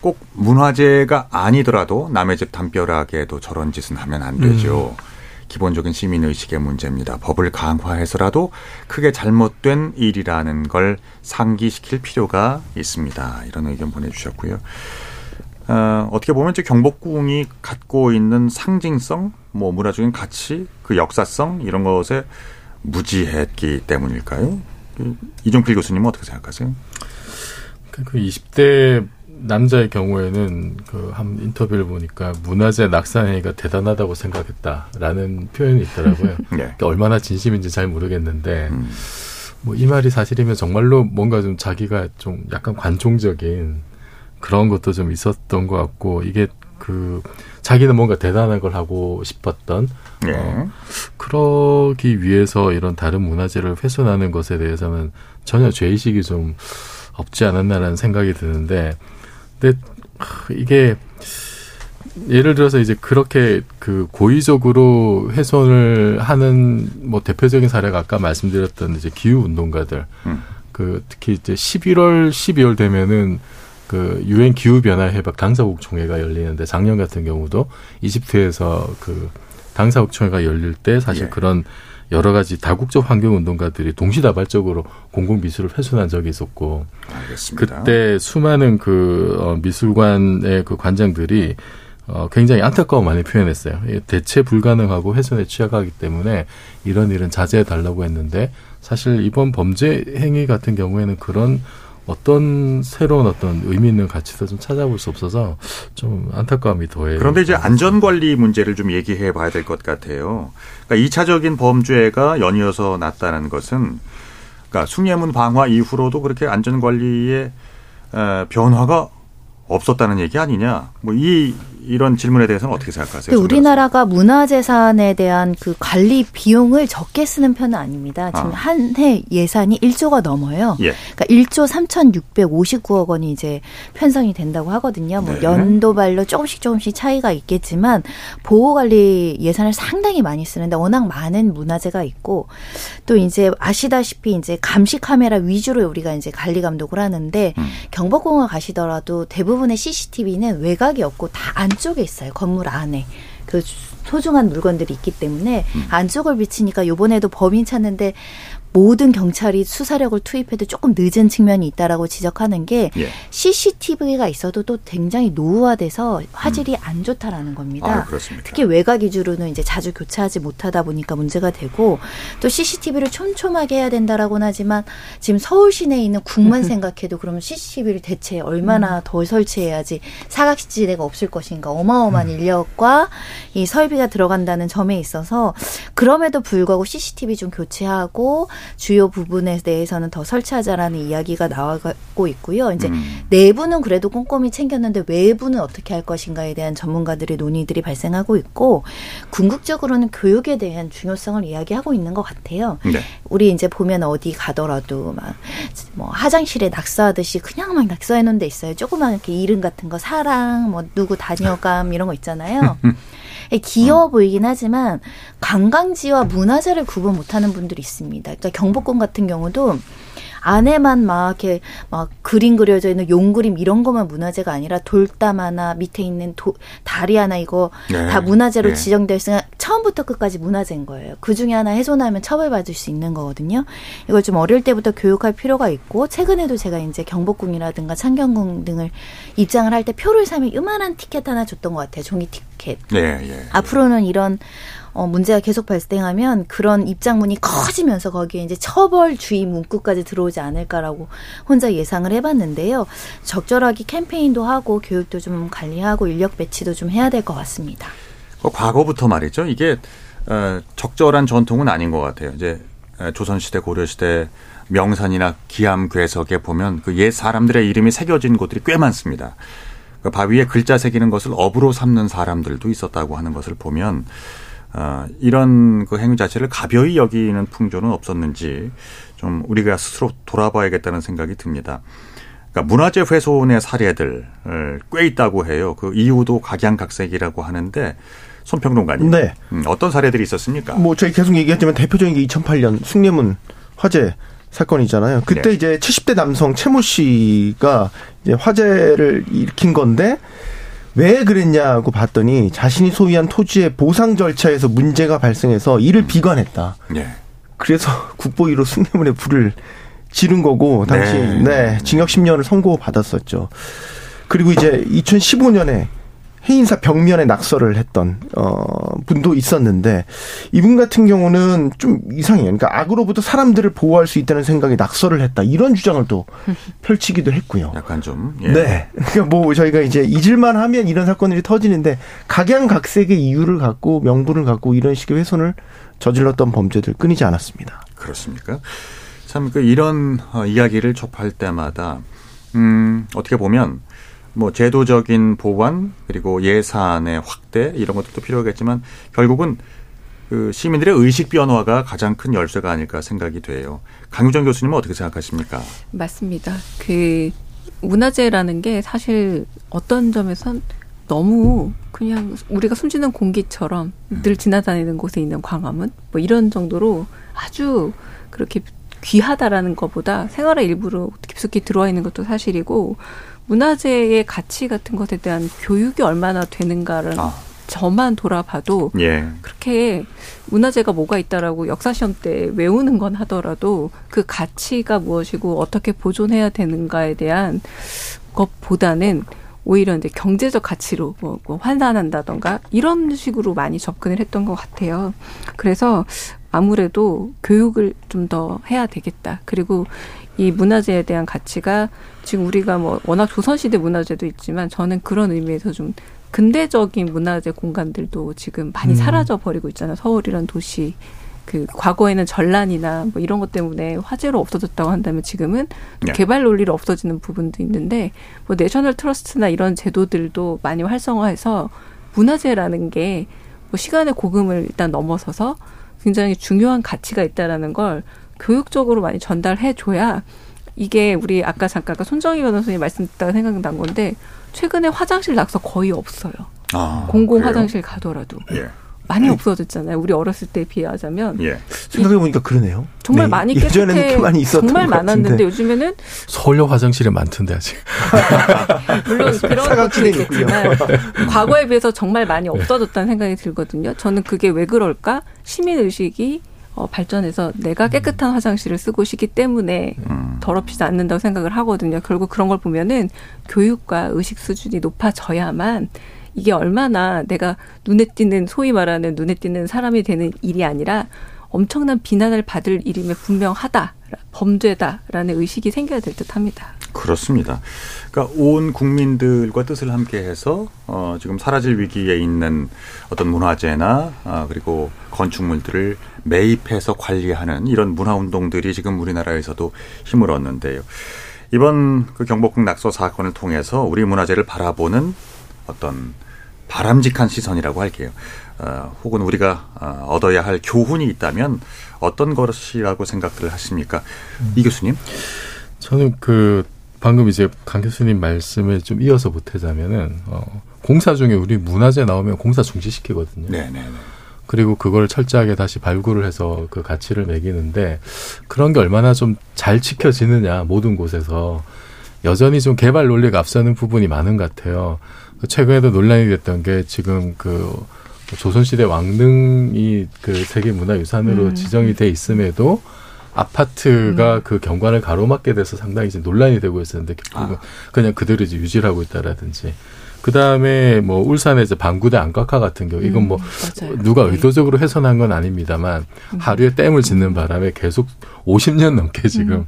꼭 문화재가 아니더라도 남의 집 담벼락에도 저런 짓은 하면 안 되죠. 음. 기본적인 시민 의식의 문제입니다. 법을 강화해서라도 크게 잘못된 일이라는 걸 상기시킬 필요가 있습니다. 이런 의견 보내주셨고요. 어, 어떻게 보면 저 경복궁이 갖고 있는 상징성, 뭐 문화적인 가치, 그 역사성 이런 것에 무지했기 때문일까요? 그 이종필 교수님은 어떻게 생각하세요? 그 20대 남자의 경우에는 그 한 인터뷰를 보니까 문화재 낙산행위가 대단하다고 생각했다라는 표현이 있더라고요. <laughs> 네. 그러니까 얼마나 진심인지 잘 모르겠는데 음. 뭐이 말이 사실이면 정말로 뭔가 좀 자기가 좀 약간 관종적인 그런 것도 좀 있었던 것 같고 이게 그 자기는 뭔가 대단한 걸 하고 싶었던 네. 어, 그러기 위해서 이런 다른 문화재를 훼손하는 것에 대해서는 전혀 죄의식이 좀 없지 않았나라는 생각이 드는데 근데 이게 예를 들어서 이제 그렇게 그 고의적으로 훼손을 하는 뭐 대표적인 사례가 아까 말씀드렸던 이제 기후 운동가들 음. 그 특히 이제 11월 12월 되면은 그 유엔 기후 변화 협약 당사국 총회가 열리는데 작년 같은 경우도 이집트에서 그 당사국 총회가 열릴 때 사실 예. 그런 여러 가지 다국적 환경 운동가들이 동시다발적으로 공공 미술을 훼손한 적이 있었고 알겠습니다. 그때 수많은 그 어, 미술관의 그 관장들이 어, 굉장히 안타까워 많이 표현했어요. 대체 불가능하고 훼손에 취약하기 때문에 이런 일은 자제해 달라고 했는데 사실 이번 범죄 행위 같은 경우에는 그런 어떤 새로운 어떤 의미 있는 가치도 좀 찾아볼 수 없어서 좀 안타까움이 더해요. 그런데 이제 안전관리 문제를 좀 얘기해 봐야 될 것 같아요. 그러니까 2차적인 범죄가 연이어서 났다는 것은 그러니까 숭례문 방화 이후로도 그렇게 안전관리에 변화가 없었다는 얘기 아니냐. 뭐 이 이런 질문에 대해서는 어떻게 생각하세요? 우리나라가 문화재산에 대한 그 관리 비용을 적게 쓰는 편은 아닙니다. 지금 아. 한해 예산이 1조가 넘어요. 예. 그러니까 1조 3,659억 원이 이제 편성이 된다고 하거든요. 뭐 네. 연도발로 조금씩 조금씩 차이가 있겠지만 보호 관리 예산을 상당히 많이 쓰는데 워낙 많은 문화재가 있고 또 이제 아시다시피 이제 감시 카메라 위주로 우리가 이제 관리 감독을 하는데 음. 경복궁을 가시더라도 대부분의 CCTV는 외곽이 없고 다 안쪽 에 있어요. 건물 안에. 그 소중한 물건들이 있기 때문에 음. 안쪽을 비치니까 요번에도 범인 찾는데 모든 경찰이 수사력을 투입해도 조금 늦은 측면이 있다라고 지적하는 게 예. CCTV가 있어도 또 굉장히 노후화돼서 화질이 음. 안 좋다라는 겁니다. 아, 특히 외곽 위주로는 이제 자주 교체하지 못하다 보니까 문제가 되고 또 CCTV를 촘촘하게 해야 된다라고는 하지만 지금 서울 시내에 있는 국만 <laughs> 생각해도 그러면 CCTV를 대체 얼마나 음. 더 설치해야지 사각지대가 없을 것인가 어마어마한 음. 인력과 이 설비가 들어간다는 점에 있어서 그럼에도 불구하고 CCTV 좀 교체하고 주요 부분에 대해서는 더 설치하자라는 이야기가 나와가고 있고요. 이제 음. 내부는 그래도 꼼꼼히 챙겼는데 외부는 어떻게 할 것인가에 대한 전문가들의 논의들이 발생하고 있고 궁극적으로는 교육에 대한 중요성을 이야기하고 있는 것 같아요. 네. 우리 이제 보면 어디 가더라도 막 뭐 화장실에 낙서하듯이 그냥 막 낙서해 놓은 데 있어요. 조그만 이렇게 이름 같은 거 사랑 뭐 누구 다녀감 이런 거 있잖아요. <laughs> 귀여워 음. 보이긴 하지만 관광지와 문화재를 구분 못하는 분들이 있습니다. 그러니까 경복궁 같은 경우도 안에만 막 이렇게 막 그림 그려져 있는 용 그림 이런 것만 문화재가 아니라 돌담 하나 밑에 있는 도, 다리 하나 이거 네. 다 문화재로 네. 지정되어 있으니까 처음부터 끝까지 문화재인 거예요. 그 중에 하나 훼손하면 처벌받을 수 있는 거거든요. 이걸 좀 어릴 때부터 교육할 필요가 있고 최근에도 제가 이제 경복궁이라든가 창경궁 등을 입장을 할 때 표를 사면 요만한 티켓 하나 줬던 것 같아요. 종이 티켓. 네, 예. 앞으로는 이런 어, 문제가 계속 발생하면 그런 입장문이 커지면서 거기에 이제 처벌 주의 문구까지 들어오지 않을까라고 혼자 예상을 해봤는데요. 적절하게 캠페인도 하고 교육도 좀 관리하고 인력 배치도 좀 해야 될 것 같습니다. 어, 과거부터 말이죠. 이게 어, 적절한 전통은 아닌 것 같아요. 이제 조선시대 고려시대 명산이나 기암 괴석에 보면 그 옛 사람들의 이름이 새겨진 곳들이 꽤 많습니다. 그 바위에 글자 새기는 것을 업으로 삼는 사람들도 있었다고 하는 것을 보면 어, 이런 그 행위 자체를 가벼이 여기는 풍조는 없었는지 좀 우리가 스스로 돌아봐야겠다는 생각이 듭니다. 그러니까 문화재 훼손의 사례들 꽤 있다고 해요. 그 이유도 각양각색이라고 하는데 손평론가님, 네. 음, 어떤 사례들이 있었습니까? 뭐 저희 계속 얘기했지만 대표적인 게 2008년 숭례문 화재 사건이잖아요. 그때 네. 이제 70대 남성 최모 씨가 이제 화재를 일으킨 건데 왜 그랬냐고 봤더니 자신이 소유한 토지의 보상 절차에서 문제가 발생해서 이를 비관했다. 네. 그래서 <laughs> 국보위로 숭례문에 불을 지른 거고 당시 네. 네 징역 10년을 선고받았었죠. 그리고 이제 2015년에 해인사 벽면에 낙서를 했던 어 분도 있었는데 이분 같은 경우는 좀 이상해요. 그러니까 악으로부터 사람들을 보호할 수 있다는 생각에 낙서를 했다 이런 주장을 또 <laughs> 펼치기도 했고요. 약간 좀 예. 네. 그러니까 뭐 저희가 이제 잊을만 하면 이런 사건들이 터지는데 각양각색의 이유를 갖고 명분을 갖고 이런 식의 훼손을 저질렀던 범죄들 끊이지 않았습니다. 그렇습니까? 참 그 이런 어, 이야기를 접할 때마다 음 어떻게 보면 뭐 제도적인 보완 그리고 예산의 확대 이런 것들도 필요하겠지만 결국은 그 시민들의 의식 변화가 가장 큰 열쇠가 아닐까 생각이 돼요. 강유정 교수님은 어떻게 생각하십니까? 맞습니다. 그 문화재라는 게 사실 어떤 점에선 너무 그냥 우리가 숨쉬는 공기처럼 음. 늘 지나다니는 곳에 있는 광화문 뭐 이런 정도로 아주 그렇게 귀하다라는 것보다 생활의 일부로 깊숙이 들어와 있는 것도 사실이고 문화재의 가치 같은 것에 대한 교육이 얼마나 되는가를 아. 저만 돌아봐도 예. 그렇게 문화재가 뭐가 있다라고 역사 시험 때 외우는 건 하더라도 그 가치가 무엇이고 어떻게 보존해야 되는가에 대한 것보다는 오히려 이제 경제적 가치로 뭐, 뭐 환산한다던가 이런 식으로 많이 접근을 했던 것 같아요. 그래서 아무래도 교육을 좀 더 해야 되겠다. 그리고 이 문화재에 대한 가치가 지금 우리가 뭐 워낙 조선시대 문화재도 있지만 저는 그런 의미에서 좀 근대적인 문화재 공간들도 지금 많이 음. 사라져 버리고 있잖아요. 서울이란 도시. 그 과거에는 전란이나 뭐 이런 것 때문에 화재로 없어졌다고 한다면 지금은 네. 개발 논리로 없어지는 부분도 있는데 뭐 내셔널 트러스트나 이런 제도들도 많이 활성화해서 문화재라는 게 뭐 시간의 고금을 일단 넘어서서 굉장히 중요한 가치가 있다라는 걸 교육적으로 많이 전달해 줘야 이게 우리 아까 잠깐 아까 손정희 변호사님 말씀 듣다가 생각난 건데 최근에 화장실 낙서 거의 없어요. 아, 공공 그래요? 화장실 가더라도. 예. 많이 음. 없어졌잖아요. 우리 어렸을 때에 비하자면. 예. 생각해 보니까 그러네요. 정말 네. 많이 깨끗해. 많이 있었던 정말 많았는데 요즘에는 서울역 화장실에 많던데 아직. <laughs> 물론 그런 것도 있겠지만 과거에 비해서 정말 많이 네. 없어졌다는 생각이 들거든요. 저는 그게 왜 그럴까? 시민 의식이 어, 발전해서 내가 음. 깨끗한 화장실을 쓰고 싶기 때문에 음. 더럽히지 않는다고 생각을 하거든요. 결국 그런 걸 보면은 교육과 의식 수준이 높아져야만 이게 얼마나 내가 눈에 띄는 소위 말하는 눈에 띄는 사람이 되는 일이 아니라 엄청난 비난을 받을 일임에 분명하다. 범죄다라는 의식이 생겨야 될 듯합니다. 그렇습니다. 그러니까 온 국민들과 뜻을 함께해서 어, 지금 사라질 위기에 있는 어떤 문화재나 아, 그리고 건축물들을 매입해서 관리하는 이런 문화 운동들이 지금 우리나라에서도 힘을 얻는데요. 이번 그 경복궁 낙서 사건을 통해서 우리 문화재를 바라보는 어떤 바람직한 시선이라고 할게요. 어, 혹은 우리가 어, 얻어야 할 교훈이 있다면 어떤 것이라고 생각들을 하십니까? 음. 이 교수님? 저는 그 방금 이제 강 교수님 말씀을 좀 이어서 보태자면은 어, 공사 중에 우리 문화재 나오면 공사 중지시키거든요. 네네. 네, 네. 그리고 그걸 철저하게 다시 발굴을 해서 그 가치를 매기는데 그런 게 얼마나 좀 잘 지켜지느냐 모든 곳에서 여전히 좀 개발 논리가 앞서는 부분이 많은 것 같아요. 최근에도 논란이 됐던 게 지금 그 조선시대 왕릉이 그 세계 문화유산으로 음. 지정이 돼 있음에도 아파트가 음. 그 경관을 가로막게 돼서 상당히 이제 논란이 되고 있었는데 결국은 아. 그냥 그대로 이제 유지를 하고 있다라든지 그 다음에 뭐 울산의 이제 방구대 안각화 같은 경우 이건 뭐 음, 누가 네. 의도적으로 훼손한 건 아닙니다만 음. 하루에 댐을 짓는 바람에 계속 50년 넘게 지금 음.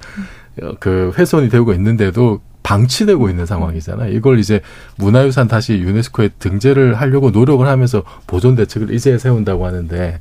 그 훼손이 되고 있는데도 방치되고 있는 상황이잖아요. 이걸 이제 문화유산 다시 유네스코에 등재를 하려고 노력을 하면서 보존 대책을 이제 세운다고 하는데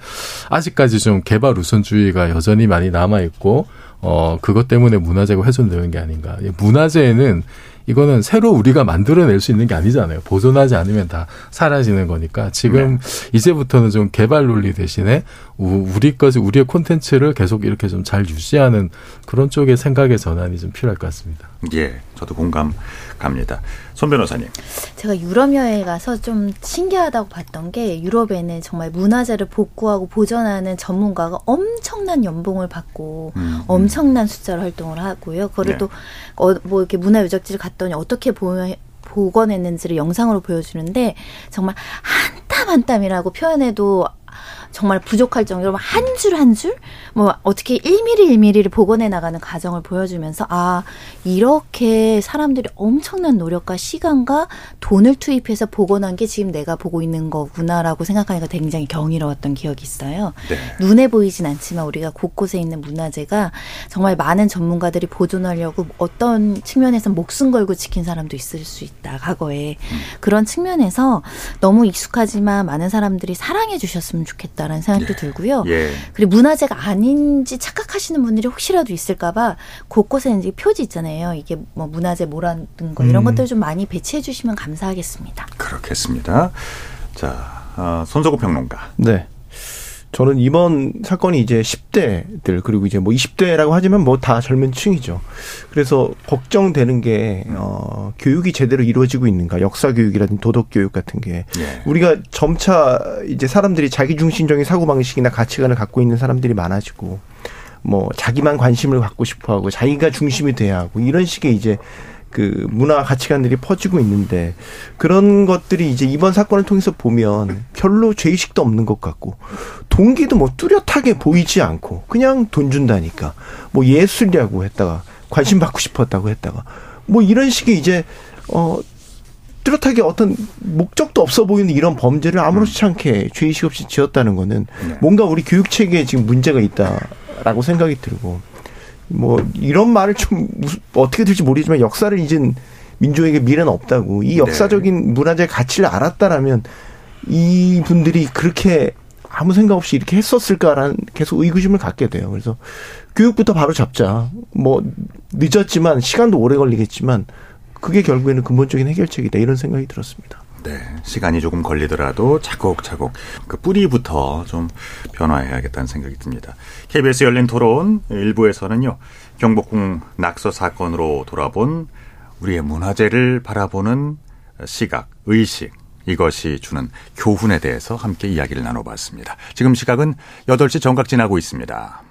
아직까지 좀 개발 우선주의가 여전히 많이 남아 있고 어 그것 때문에 문화재가 훼손되는 게 아닌가. 문화재는 이거는 새로 우리가 만들어낼 수 있는 게 아니잖아요. 보존하지 않으면 다 사라지는 거니까 지금 네. 이제부터는 좀 개발 논리 대신에 우리 것이 우리의 콘텐츠를 계속 이렇게 좀 잘 유지하는 그런 쪽의 생각의 전환이 좀 필요할 것 같습니다. 예, 저도 공감 갑니다. 손 변호사님. 제가 유럽 여행 가서 좀 신기하다고 봤던 게 유럽에는 정말 문화재를 복구하고 보존하는 전문가가 엄청난 연봉을 받고 음, 음. 엄청난 숫자로 활동을 하고요. 그거를 네. 또뭐 어, 뭐 이렇게 문화 유적지를 갔더니 어떻게 보면 복원했는지를 영상으로 보여주는데 정말 한 땀 한 땀이라고 표현해도 정말 부족할 정도로 한 줄 한 줄 뭐 어떻게 1mm 1mm를 복원해 나가는 과정을 보여주면서 아 이렇게 사람들이 엄청난 노력과 시간과 돈을 투입해서 복원한 게 지금 내가 보고 있는 거구나라고 생각하니까 굉장히 경이로웠던 기억이 있어요. 네. 눈에 보이진 않지만 우리가 곳곳에 있는 문화재가 정말 많은 전문가들이 보존하려고 어떤 측면에서 목숨 걸고 지킨 사람도 있을 수 있다 과거에 음. 그런 측면에서 너무 익숙하지만 많은 사람들이 사랑해 주셨으면 좋겠다. 있다라는 생각도 예. 들고요. 예. 그리고 문화재가 아닌지 착각하시는 분들이 혹시라도 있을까봐 곳곳에 이제 표지 있잖아요. 이게 뭐 문화재 뭐라는 거 이런 음. 것들 좀 많이 배치해 주시면 감사하겠습니다. 그렇겠습니다. 자, 어, 손석구 평론가. 네. 저는 이번 사건이 이제 10대들 그리고 이제 뭐 20대라고 하지만 뭐 다 젊은 층이죠. 그래서 걱정되는 게 어, 교육이 제대로 이루어지고 있는가, 역사 교육이라든지 도덕 교육 같은 게 네. 우리가 점차 이제 사람들이 자기 중심적인 사고 방식이나 가치관을 갖고 있는 사람들이 많아지고 뭐 자기만 관심을 갖고 싶어하고 자기가 중심이 돼야 하고 이런 식의 이제 그 문화 가치관들이 퍼지고 있는데 그런 것들이 이제 이번 사건을 통해서 보면 별로 죄의식도 없는 것 같고 동기도 뭐 뚜렷하게 보이지 않고 그냥 돈 준다니까 뭐 예술이라고 했다가 관심 받고 싶었다고 했다가 뭐 이런 식의 이제 어 뚜렷하게 어떤 목적도 없어 보이는 이런 범죄를 아무렇지 음. 않게 죄의식 없이 지었다는 거는 네. 뭔가 우리 교육 체계에 지금 문제가 있다라고 생각이 들고 뭐 이런 말을 좀 어떻게 될지 모르지만 역사를 잊은 민족에게 미래는 없다고 이 역사적인 네. 문화재 가치를 알았다라면 이 분들이 그렇게 아무 생각 없이 이렇게 했었을까라는 계속 의구심을 갖게 돼요. 그래서 교육부터 바로 잡자. 뭐 늦었지만 시간도 오래 걸리겠지만 그게 결국에는 근본적인 해결책이다 이런 생각이 들었습니다. 네, 시간이 조금 걸리더라도 차곡차곡 그 뿌리부터 좀 변화해야겠다는 생각이 듭니다. KBS 열린 토론 일부에서는요 경복궁 낙서 사건으로 돌아본 우리의 문화재를 바라보는 시각, 의식 이것이 주는 교훈에 대해서 함께 이야기를 나눠봤습니다. 지금 시각은 8시 정각 지나고 있습니다.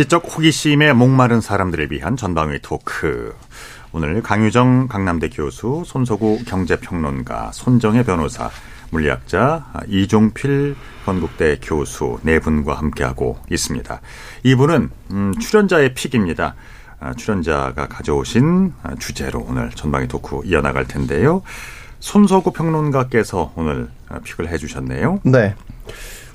지적 호기심에 목마른 사람들을 위한 전방위 토크. 오늘 강유정 강남대 교수, 손석우 경제평론가, 손정혜 변호사, 물리학자 이종필 건국대 교수 네 분과 함께하고 있습니다. 2부는 음, 출연자의 pick입니다. 아, 출연자가 가져오신 주제로 오늘 전방위 토크 이어나갈 텐데요. 손석우 평론가께서 오늘 pick을 해주셨네요. 네.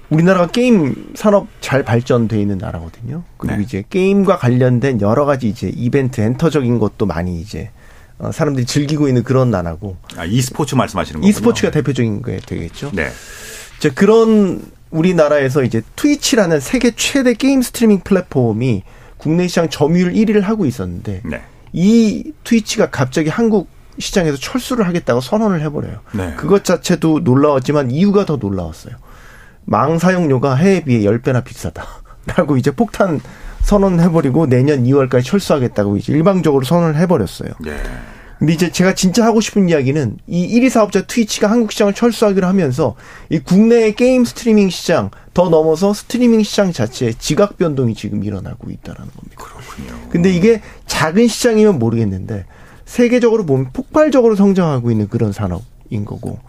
우리나라가 게임 산업 잘 발전돼 있는 나라거든요. 그리고 네. 이제 게임과 관련된 여러 가지 이제 이벤트 엔터적인 것도 많이 이제 어, 사람들이 즐기고 있는 그런 나라고. 아, e스포츠 말씀하시는 거군요. e스포츠가 대표적인 게 되겠죠. 네. 이제 그런 우리나라에서 이제 트위치라는 세계 최대 게임 스트리밍 플랫폼이 국내 시장 점유율 1위를 하고 있었는데 네. 이 트위치가 갑자기 한국 시장에서 철수를 하겠다고 선언을 해버려요. 네. 그것 자체도 놀라웠지만 이유가 더 놀라웠어요. 망 사용료가 해외에 비해 10배나 비싸다. <laughs> 라고 이제 폭탄 선언해버리고 내년 2월까지 철수하겠다고 이제 일방적으로 선언을 해버렸어요. 네. 근데 이제 제가 진짜 하고 싶은 이야기는 이 1위 사업자 트위치가 한국 시장을 철수하기로 하면서 이 국내의 게임 스트리밍 시장 더 넘어서 스트리밍 시장 자체에 지각 변동이 지금 일어나고 있다라는 겁니다. 그렇군요. 근데 이게 작은 시장이면 모르겠는데 세계적으로 보면 폭발적으로 성장하고 있는 그런 산업인 거고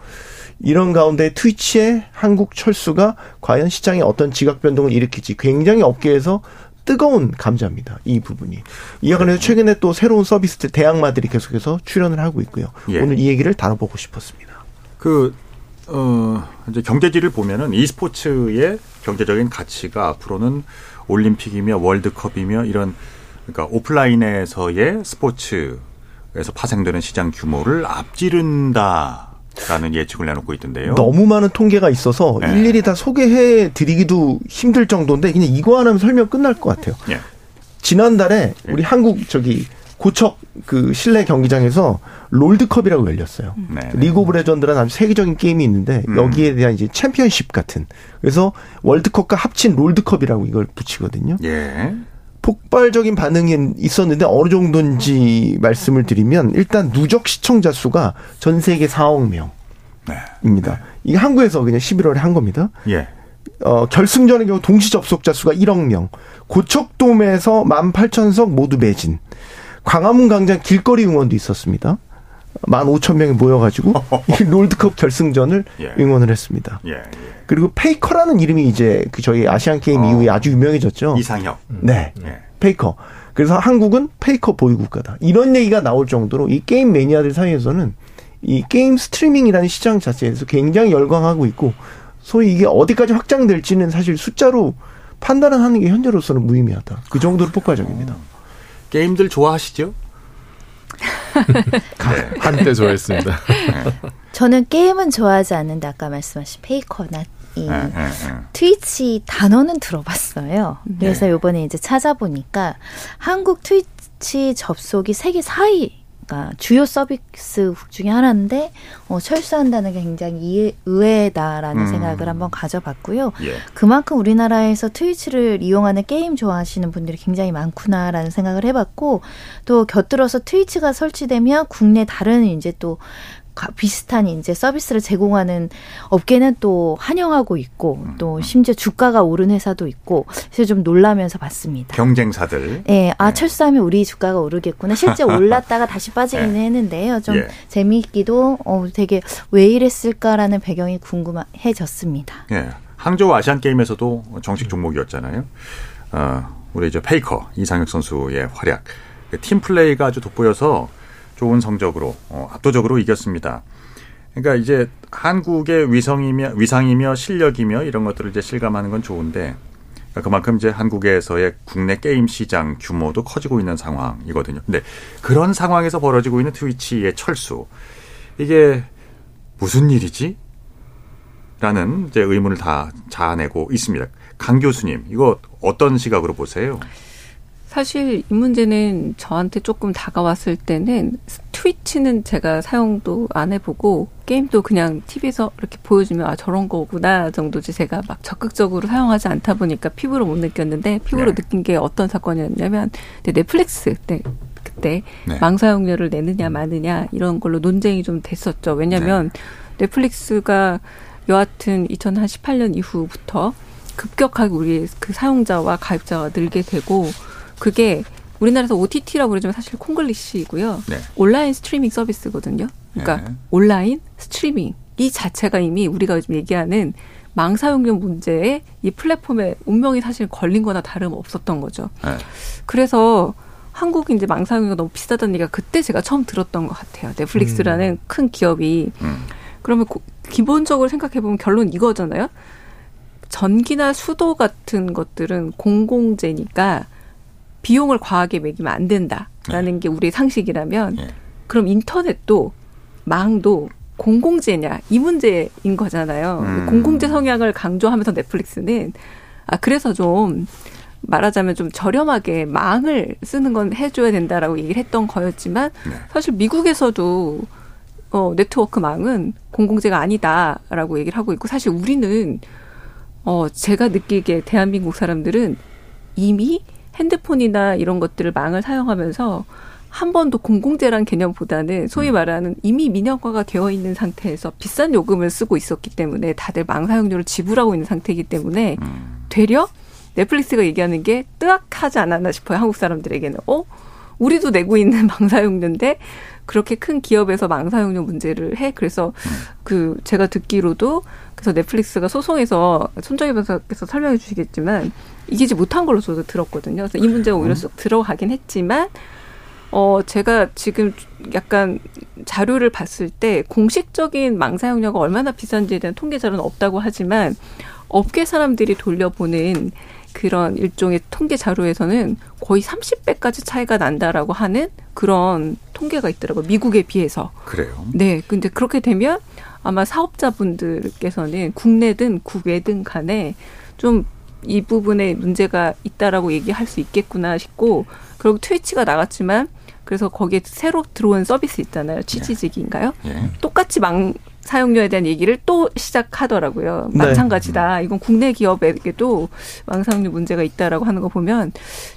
이런 가운데 트위치의 한국 철수가 과연 시장에 어떤 지각 변동을 일으킬지 굉장히 업계에서 뜨거운 감자입니다. 이 부분이. 이와 관해서 최근에 또 새로운 서비스들 대학마들이 계속해서 출연을 하고 있고요. 예. 오늘 이 얘기를 다뤄보고 싶었습니다. 그, 어, 이제 경제지를 보면은 e스포츠의 경제적인 가치가 앞으로는 올림픽이며 월드컵이며 이런 그러니까 오프라인에서의 스포츠에서 파생되는 시장 규모를 앞지른다. 라는 예측을 내놓고 있던데요. 너무 많은 통계가 있어서 네. 일일이 다 소개해 드리기도 힘들 정도인데 그냥 이거 하나면 설명 끝날 것 같아요. 네. 지난달에 예. 우리 한국 저기 고척 그 실내 경기장에서 롤드컵이라고 열렸어요. 네. 리그 오브 레전드라는 아주 세계적인 게임이 있는데 음. 여기에 대한 이제 챔피언십 같은 그래서 월드컵과 합친 롤드컵이라고 이걸 붙이거든요. 예. 폭발적인 반응이 있었는데 어느 정도인지 말씀을 드리면 일단 누적 시청자 수가 전 세계 4억 명입니다. 네. 이게 한국에서 그냥 11월에 한 겁니다. 예. 어, 결승전의 경우 동시 접속자 수가 1억 명. 고척돔에서 18,000석 모두 매진. 광화문 광장 길거리 응원도 있었습니다. 15,000명이 모여가지고 <laughs> 이 롤드컵 결승전을 예. 응원을 했습니다. 예, 예. 그리고 페이커라는 이름이 이제 그 저희 아시안 게임 어. 이후에 아주 유명해졌죠. 이상혁. 네. 예. 페이커. 그래서 한국은 페이커 보유국가다. 이런 얘기가 나올 정도로 이 게임 매니아들 사이에서는 이 게임 스트리밍이라는 시장 자체에 서 굉장히 열광하고 있고 소위 이게 어디까지 확장될지는 사실 숫자로 판단을 하는 게 현재로서는 무의미하다. 그 정도로 폭발적입니다. 어. 게임들 좋아하시죠? <laughs> 네. 한때 좋아했습니다. 네. 저는 게임은 좋아하지 않는데 아까 말씀하신 페이커나 이 네, 네, 트위치 단어는 들어봤어요. 그래서 요번에 이제 찾아보니까 한국 트위치 접속이 세계 4위 그러니까 주요 서비스국 중에 하나인데 어, 철수한다는 게 굉장히 의외다라는 음. 생각을 한번 가져봤고요. 예. 그만큼 우리나라에서 트위치를 이용하는 게임 좋아하시는 분들이 굉장히 많구나라는 생각을 해봤고 또 곁들어서 트위치가 설치되면 국내 다른 이제 또 비슷한 이제 서비스를 제공하는 업계는 또 환영하고 있고 음, 또 음. 심지어 주가가 오른 회사도 있고 그래서 좀 놀라면서 봤습니다. 경쟁사들. 네, 아 네. 철수하면 우리 주가가 오르겠구나. 실제 <laughs> 올랐다가 다시 빠지기는 네. 했는데요. 좀 예. 재미있기도 어 되게 왜 이랬을까라는 배경이 궁금해졌습니다. 예. 항저우 아시안 게임에서도 정식 종목이었잖아요. 어, 우리 이제 페이커 이상혁 선수의 활약, 팀 플레이가 아주 돋보여서 좋은 성적으로 어, 압도적으로 이겼습니다. 그러니까 이제 한국의 위성이며 위상이며 실력이며 이런 것들을 이제 실감하는 건 좋은데 그러니까 그만큼 이제 한국에서의 국내 게임 시장 규모도 커지고 있는 상황이거든요. 근데 그런 상황에서 벌어지고 있는 트위치의 철수 이게 무슨 일이지? 라는 이제 의문을 다 자아내고 있습니다. 강 교수님, 이거 어떤 시각으로 보세요? 사실 이 문제는 저한테 조금 다가왔을 때는 트위치는 제가 사용도 안 해보고 게임도 그냥 TV에서 이렇게 보여주면 아 저런 거구나 정도지 제가 막 적극적으로 사용하지 않다 보니까 피부로 못 느꼈는데 피부로 네. 느낀 게 어떤 사건이었냐면 넷플릭스 때 그때 네. 망사용료를 내느냐 마느냐 이런 걸로 논쟁이 좀 됐었죠. 왜냐하면 네. 넷플릭스가 여하튼 2018년 이후부터 급격하게 우리 그 사용자와 가입자가 늘게 되고 그게 우리나라에서 OTT라고 그러지만 사실 콩글리시이고요. 네. 온라인 스트리밍 서비스거든요. 그러니까 네. 온라인 스트리밍 이 자체가 이미 우리가 요즘 얘기하는 망사용료 문제에 이 플랫폼에 운명이 사실 걸린 거나 다름 없었던 거죠. 네. 그래서 한국이 이제 망사용료가 너무 비싸다는 얘기가 그때 제가 처음 들었던 것 같아요. 넷플릭스라는 음. 큰 기업이. 음. 그러면 고, 기본적으로 생각해보면 결론 이거잖아요. 전기나 수도 같은 것들은 공공재니까 비용을 과하게 매기면 안 된다라는 네. 게 우리 상식이라면 네. 그럼 인터넷도 망도 공공재냐 이 문제인 거잖아요. 음. 공공재 성향을 강조하면서 넷플릭스는 아 그래서 좀 말하자면 좀 저렴하게 망을 쓰는 건 해줘야 된다라고 얘기를 했던 거였지만 네. 사실 미국에서도 어 네트워크 망은 공공재가 아니다라고 얘기를 하고 있고 사실 우리는 어 제가 느끼기에 대한민국 사람들은 이미 핸드폰이나 이런 것들을 망을 사용하면서 한 번도 공공재란 개념보다는 소위 음. 말하는 이미 민영화가 되어 있는 상태에서 비싼 요금을 쓰고 있었기 때문에 다들 망 사용료를 지불하고 있는 상태이기 때문에 음. 되려 넷플릭스가 얘기하는 게 뜨악하지 않았나 싶어요. 한국 사람들에게는. 어? 우리도 내고 있는 <laughs> 망사용료인데 그렇게 큰 기업에서 망사용료 문제를 해. 그래서 음. 그 제가 듣기로도 그래서 넷플릭스가 소송에서 손정희 변호사께서 설명해 주시겠지만 이기지 못한 걸로 저도 들었거든요. 그래서 이 문제가 오히려 쏙 들어가긴 했지만 어 제가 지금 약간 자료를 봤을 때 공식적인 망사용료가 얼마나 비싼지에 대한 통계 자료는 없다고 하지만 업계 사람들이 돌려보는 그런 일종의 통계 자료에서는 거의 30배까지 차이가 난다라고 하는 그런 통계가 있더라고요. 미국에 비해서. 그래요? 네. 근데 그렇게 되면 아마 사업자분들께서는 국내든 국외든 간에 좀 이 부분에 문제가 있다라고 얘기할 수 있겠구나 싶고 그리고 트위치가 나갔지만 그래서 거기에 새로 들어온 서비스 있잖아요. 네. 네. 똑같이 망 사용료에 대한 얘기를 또 시작하더라고요. 네. 마찬가지다. 이건 국내 기업에게도 망사용료 문제가 있다라고 하는 거 보면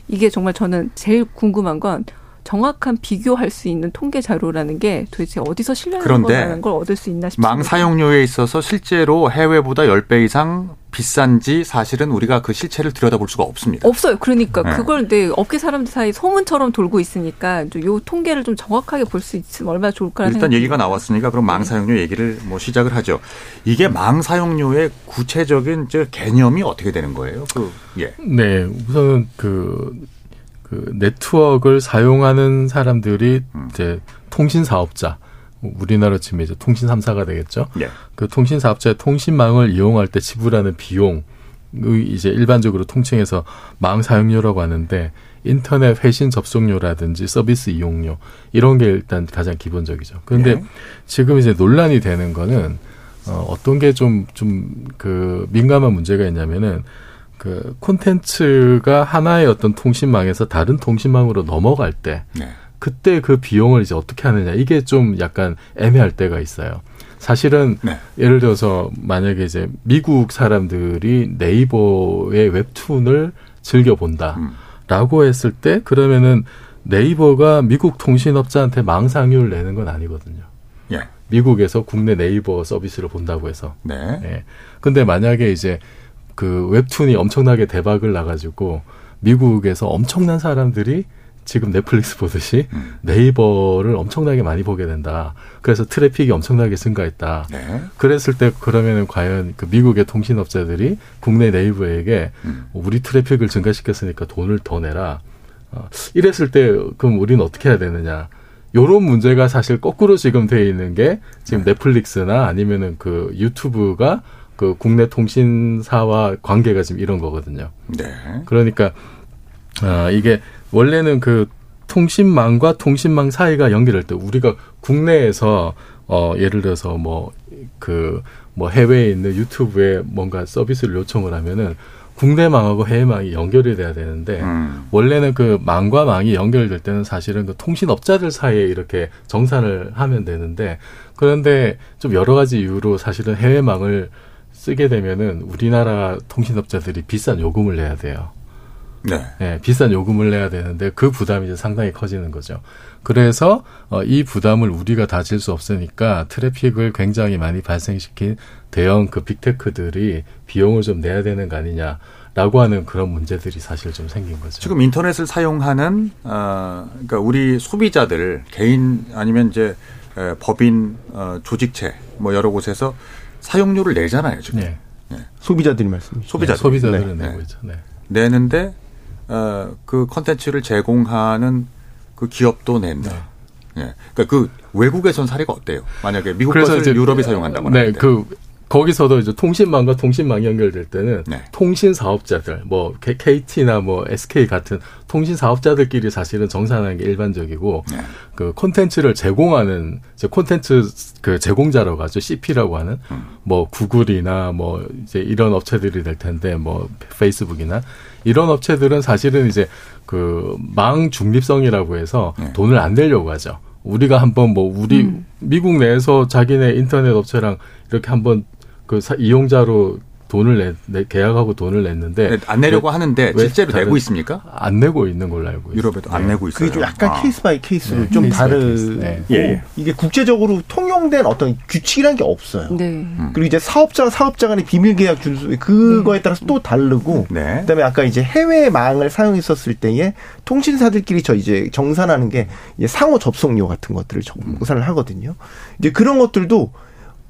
이게 정말 저는 제일 궁금한 건 정확한 비교할 수 있는 통계 자료라는 게 도대체 어디서 신뢰하는 거라는 걸 얻을 수 있나 싶습니다. 망 사용료에 있어서 실제로 해외보다 10배 이상 비싼지 사실은 우리가 그 실체를 들여다볼 수가 없습니다. 없어요. 그러니까 네. 그걸 네, 업계 사람들 사이 소문처럼 돌고 있으니까 요 통계를 좀 정확하게 볼 수 있으면 얼마나 좋을까 일단 얘기가 나왔으니까 그럼 망 사용료 얘기를 뭐 시작을 하죠. 이게 망 사용료의 구체적인 개념이 어떻게 되는 거예요? 그 예. 네, 우선은 그 그 네트워크를 사용하는 사람들이 음. 이제 통신 사업자 우리나라 치면 이제 통신 삼사가 되겠죠. 예. 그 통신 사업자의 통신망을 이용할 때 지불하는 비용 의 이제 일반적으로 통칭해서 망 사용료라고 하는데 인터넷 회신 접속료라든지 서비스 이용료 이런 게 일단 가장 기본적이죠. 그런데 예. 지금 이제 논란이 되는 거는 어 어떤 게 좀 좀 그 민감한 문제가 있냐면은 그 콘텐츠가 하나의 어떤 통신망에서 다른 통신망으로 넘어갈 때 네. 그때 그 비용을 이제 어떻게 하느냐 이게 좀 약간 애매할 때가 있어요. 사실은 네. 예를 들어서 만약에 이제 미국 사람들이 네이버의 웹툰을 즐겨 본다라고 음. 했을 때 그러면은 네이버가 미국 통신업자한테 망상률 내는 건 아니거든요. 예. 미국에서 국내 네이버 서비스를 본다고 해서. 네. 예. 근데 만약에 이제 그 웹툰이 엄청나게 대박을 나가지고 미국에서 엄청난 사람들이 지금 넷플릭스 보듯이 음. 네이버를 엄청나게 많이 보게 된다. 그래서 트래픽이 엄청나게 증가했다. 네. 그랬을 때 그러면은 과연 그 미국의 통신업자들이 국내 네이버에게 음. 우리 트래픽을 증가시켰으니까 돈을 더 내라. 어, 이랬을 때 그럼 우리는 어떻게 해야 되느냐? 요런 문제가 사실 거꾸로 지금 돼 있는 게 지금 네. 넷플릭스나 아니면은 그 유튜브가 그 국내 통신사와 관계가 지금 이런 거거든요. 네. 그러니까 아 이게 원래는 그 통신망과 통신망 사이가 연결할 때 우리가 국내에서 어 예를 들어서 뭐 그뭐 그 뭐 해외에 있는 유튜브에 뭔가 서비스를 요청을 하면은 국내 망하고 해외 망이 연결이 돼야 되는데 음. 원래는 그 망과 망이 연결될 때는 사실은 그 통신업자들 사이에 이렇게 정산을 하면 되는데 그런데 좀 여러 가지 이유로 사실은 해외 망을 쓰게 되면은 우리나라 통신업자들이 비싼 요금을 내야 돼요. 네. 네. 비싼 요금을 내야 되는데 그 부담이 이제 상당히 커지는 거죠. 그래서 어, 이 부담을 우리가 다질 수 없으니까 트래픽을 굉장히 많이 발생시킨 대형 그 빅테크들이 비용을 좀 내야 되는 거 아니냐 라고 하는 그런 문제들이 사실 좀 생긴 거죠. 지금 인터넷을 사용하는 어 그러니까 우리 소비자들 개인 아니면 이제 에, 법인 어, 조직체 뭐 여러 곳에서 사용료를 내잖아요 지금. 네. 네. 소비자들이 말씀이죠. 소비자들. 네, 소비자들은 네. 내고 있죠. 네. 내는데 어, 그 컨텐츠를 제공하는 그 기업도 낸다. 네. 예. 그러니까 그 외국에선 사례가 어때요? 만약에 미국 것을 유럽이 사용한다거나. 네, 그 거기서도 이제 통신망과 통신망이 연결될 때는 네. 통신 사업자들 뭐 KT나 뭐 SK 같은 통신 사업자들끼리 사실은 정산하는 게 일반적이고 네. 그 콘텐츠를 제공하는 이제 콘텐츠 그 제공자라고 하죠 CP라고 하는 음. 뭐 구글이나 뭐 이제 이런 업체들이 될 텐데 뭐 페이스북이나 이런 업체들은 사실은 이제 그 망 중립성이라고 해서 네. 돈을 안 내려고 하죠. 우리가 한번 뭐 우리 음. 미국 내에서 자기네 인터넷 업체랑 이렇게 한번 그 이용자로 돈을 내, 내 계약하고 돈을 냈는데 네, 안 내려고 왜, 하는데 실제로 내고 있습니까? 안 내고 있는 걸로 알고 있어요. 유럽에도 안 네. 내고 있어요. 그게 좀 약간 아. case by case로 네. 좀 다른 네. 예, 예. 이게 국제적으로 통용된 어떤 규칙이라는 게 없어요. 네. 음. 그리고 이제 사업자와 사업자 간의 비밀 계약 준수 그거에 네. 따라서 또 다르고 네. 그다음에 아까 이제 해외 망을 사용했었을 때에 통신사들끼리 저 이제 정산하는 게 이제 상호 접속료 같은 것들을 정산을 하거든요. 이제 그런 것들도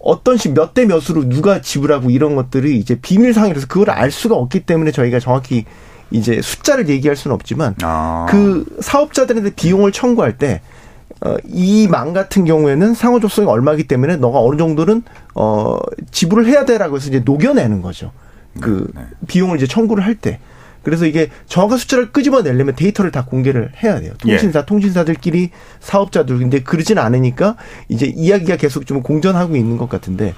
어떤 식 몇 대 몇으로 누가 지불하고 이런 것들이 이제 비밀 상이라서 그걸 알 수가 없기 때문에 저희가 정확히 이제 숫자를 얘기할 수는 없지만 아. 그 사업자들한테 비용을 청구할 때 어, 이 망 같은 경우에는 상호 접속이 얼마기 때문에 너가 어느 정도는 어 지불을 해야 돼라고 해서 이제 녹여내는 거죠. 그 네. 네. 비용을 이제 청구를 할 때. 그래서 이게 정확한 숫자를 끄집어내려면 데이터를 다 공개를 해야 돼요. 통신사, 예. 통신사들끼리 사업자들. 근데 그러진 않으니까 이제 이야기가 계속 좀 공전하고 있는 것 같은데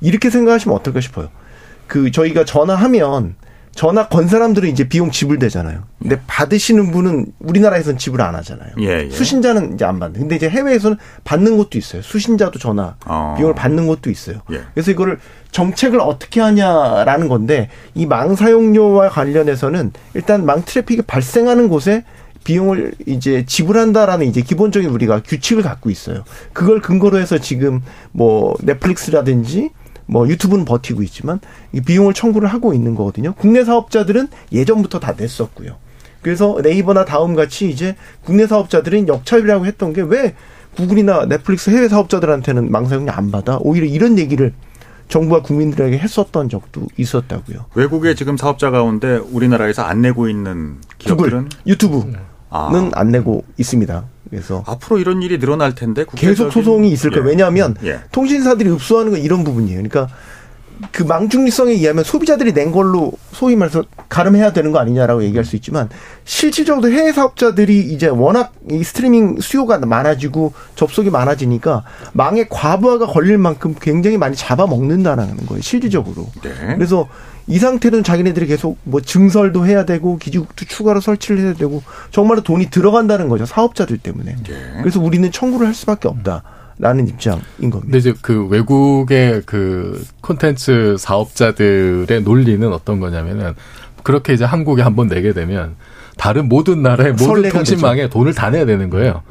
이렇게 생각하시면 어떨까 싶어요. 그 저희가 전화하면 전화 건 사람들은 이제 비용 지불되잖아요. 근데 받으시는 분은 우리나라에서는 지불 안 하잖아요. 예, 예. 수신자는 이제 안 받는. 근데 이제 해외에서는 받는 것도 있어요. 수신자도 전화 어. 비용을 받는 것도 있어요. 예. 그래서 이거를 정책을 어떻게 하냐라는 건데 이 망 사용료와 관련해서는 일단 망 트래픽이 발생하는 곳에 비용을 이제 지불한다라는 이제 기본적인 우리가 규칙을 갖고 있어요. 그걸 근거로 해서 지금 뭐 넷플릭스라든지 뭐 유튜브는 버티고 있지만 비용을 청구를 하고 있는 거거든요. 국내 사업자들은 예전부터 다 냈었고요. 그래서 네이버나 다음 같이 이제 국내 사업자들은 역차별이라고 했던 게 왜 구글이나 넷플릭스 해외 사업자들한테는 망사용료 안 받아? 오히려 이런 얘기를 정부가 국민들에게 했었던 적도 있었다고요. 외국의 지금 사업자 가운데 우리나라에서 안 내고 있는 기업들은 구글, 유튜브는 아. 안 내고 있습니다. 그래서 앞으로 이런 일이 늘어날 텐데 계속 소송이 있을 거예요. 예. 왜냐하면 예. 통신사들이 읍수하는 건 이런 부분이에요. 그러니까 그 망중립성에 의하면 소비자들이 낸 걸로 소위 말해서 가름해야 되는 거 아니냐라고 얘기할 수 있지만 실질적으로 해외 사업자들이 이제 워낙 이 스트리밍 수요가 많아지고 접속이 많아지니까 망의 과부하가 걸릴 만큼 굉장히 많이 잡아먹는다는 거예요. 실질적으로. 네. 그래서 이 상태로는 자기네들이 계속 뭐 증설도 해야 되고 기지국도 추가로 설치를 해야 되고 정말로 돈이 들어간다는 거죠 사업자들 때문에. 네. 그래서 우리는 청구를 할 수밖에 없다. 라는 입장인 겁니다. 근데 이제 그 외국의 그 콘텐츠 사업자들의 논리는 어떤 거냐면은 그렇게 이제 한국에 한번 내게 되면 다른 모든 나라의 모든 통신망에 되죠. 돈을 다 내야 되는 거예요.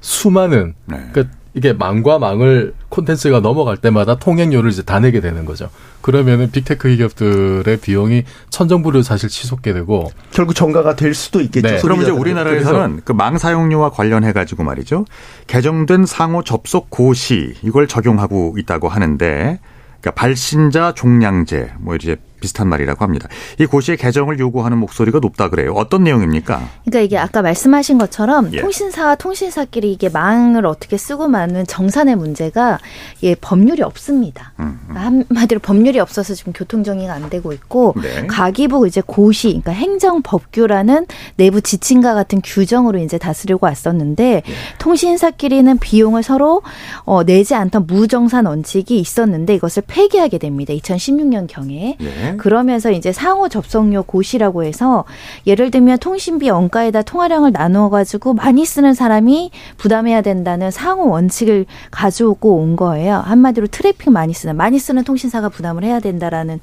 수많은 네. 그러니까 이게 망과 망을 콘텐츠가 넘어갈 때마다 통행료를 이제 다 내게 되는 거죠. 그러면은 빅테크 기업들의 비용이 천정부를 사실 치솟게 되고 결국 정가가 될 수도 있겠죠. 네. 그럼 이제 우리나라에서는 그 망 사용료와 관련해 가지고 말이죠. 개정된 상호 접속 고시 이걸 적용하고 있다고 하는데 그러니까 발신자 종량제 뭐 이제 비슷한 말이라고 합니다. 이 고시의 개정을 요구하는 목소리가 높다 그래요. 어떤 내용입니까? 그러니까 이게 아까 말씀하신 것처럼 예. 통신사와 통신사끼리 이게 망을 어떻게 쓰고 마는 정산의 문제가 예 법률이 없습니다. 음, 음. 한마디로 법률이 없어서 지금 교통 정리가 안 되고 있고 네. 가기부 이제 고시 그러니까 행정법규라는 내부 지침과 같은 규정으로 이제 다스리고 왔었는데 예. 통신사끼리는 비용을 서로 어, 내지 않던 무정산 원칙이 있었는데 이것을 폐기하게 됩니다. 2016년 경에. 예. 그러면서 이제 상호 접속료 고시라고 해서 예를 들면 통신비 원가에다 통화량을 나누어 가지고 많이 쓰는 사람이 부담해야 된다는 상호 원칙을 가져오고 온 거예요. 한마디로 트래픽 많이 쓰는 많이 쓰는 통신사가 부담을 해야 된다라는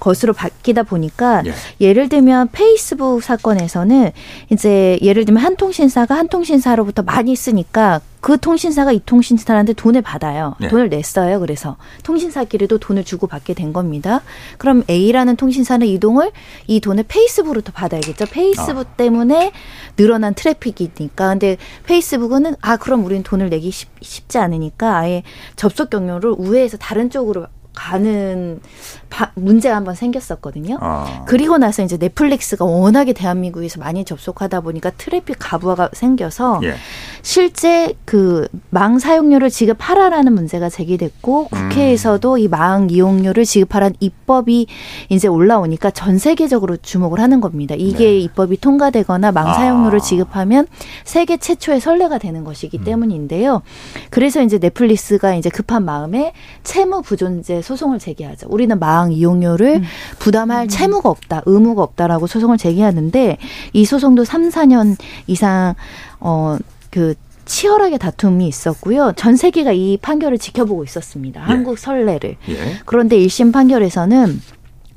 것으로 바뀌다 보니까 예. 를 들면 페이스북 사건에서는 이제 예를 들면 한 통신사가 한 통신사로부터 많이 쓰니까 그 통신사가 이 통신사한테 돈을 받아요. 네. 돈을 냈어요. 그래서 통신사끼리도 돈을 주고 받게 된 겁니다. 그럼 A라는 통신사는 이동을 이 돈을 페이스북으로부터 받아야겠죠. 페이스북 아. 때문에 늘어난 트래픽이니까. 근데 페이스북은 아 그럼 우리는 돈을 내기 쉽, 쉽지 않으니까 아예 접속 경로를 우회해서 다른 쪽으로 가는 바, 문제가 한번 생겼었거든요. 아. 그리고 나서 이제 넷플릭스가 워낙에 대한민국에서 많이 접속하다 보니까 트래픽 과부하가 생겨서 예. 실제 그 망 사용료를 지급하라라는 문제가 제기됐고 국회에서도 음. 이 망 이용료를 지급하라는 입법이 이제 올라오니까 전 세계적으로 주목을 하는 겁니다. 이게 네. 입법이 통과되거나 망 사용료를 아. 지급하면 세계 최초의 선례가 되는 것이기 음. 때문인데요. 그래서 이제 넷플릭스가 이제 급한 마음에 채무 부존재 소송을 제기하죠. 우리는 망 이용료를 음. 부담할 음. 채무가 없다, 의무가 없다라고 소송을 제기하는데 이 소송도 3, 4년 이상 어 그 치열하게 다툼이 있었고요. 전 세계가 이 판결을 지켜보고 있었습니다. 예. 한국 선례를. 예. 그런데 1심 판결에서는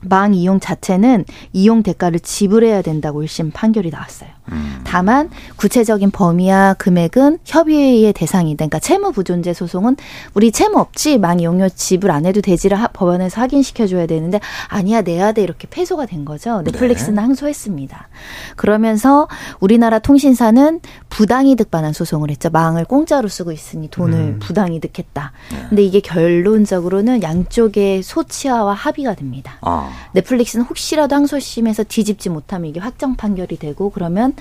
망 이용 자체는 이용 대가를 지불해야 된다고 1심 판결이 나왔어요. 음. 다만 구체적인 범위와 금액은 협의의 대상이다. 그러니까 채무 부존재 소송은 우리 채무 없지 망 이 용료 지불 안 해도 되지를 법원에서 확인시켜 줘야 되는데 아니야 내야 돼 이렇게 패소가 된 거죠. 넷플릭스는 네. 항소했습니다. 그러면서 우리나라 통신사는 부당이득 반환 소송을 했죠. 망을 공짜로 쓰고 있으니 돈을 음. 부당이득했다. 네. 근데 이게 결론적으로는 양쪽의 소치화와 합의가 됩니다. 아. 넷플릭스는 혹시라도 항소심에서 뒤집지 못하면 이게 확정 판결이 되고 그러면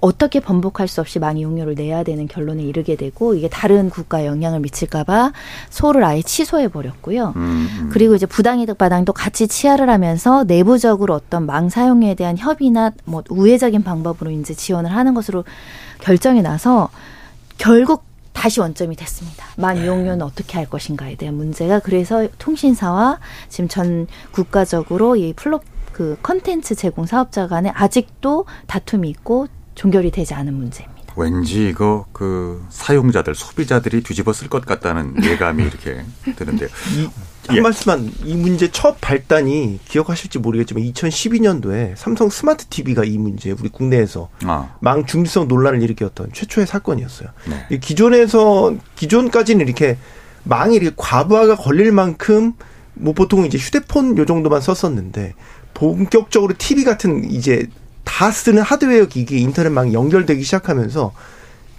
어떻게 번복할 수 없이 망 이용료를 내야 되는 결론에 이르게 되고 이게 다른 국가에 영향을 미칠까봐 소를 아예 취소해 버렸고요. 음, 음. 그리고 이제 부당이득 반환도 같이 취하를 하면서 내부적으로 어떤 망 사용에 대한 협의나 뭐 우회적인 방법으로 이제 지원을 하는 것으로 결정이 나서 결국 다시 원점이 됐습니다. 망 네. 이용료는 어떻게 할 것인가에 대한 문제가 그래서 통신사와 지금 전 국가적으로 이 플롯 그 컨텐츠 제공 사업자 간에 아직도 다툼이 있고 종결이 되지 않은 문제입니다. 왠지 이거 그 사용자들 소비자들이 뒤집어 쓸 것 같다는 <laughs> 예감이 이렇게 드는데요. 이, 한 예. 말씀만 이 문제 첫 발단이 기억하실지 모르겠지만 2012년도에 삼성 스마트 TV가 이 문제 우리 국내에서 아. 망 중지성 논란을 일으켰던 최초의 사건이었어요. 네. 기존에서 기존까지는 이렇게 망이 이렇게 과부하가 걸릴 만큼 뭐 보통 이제 휴대폰 요 정도만 썼었는데 본격적으로 TV 같은 이제 다 쓰는 하드웨어 기기 인터넷망이 연결되기 시작하면서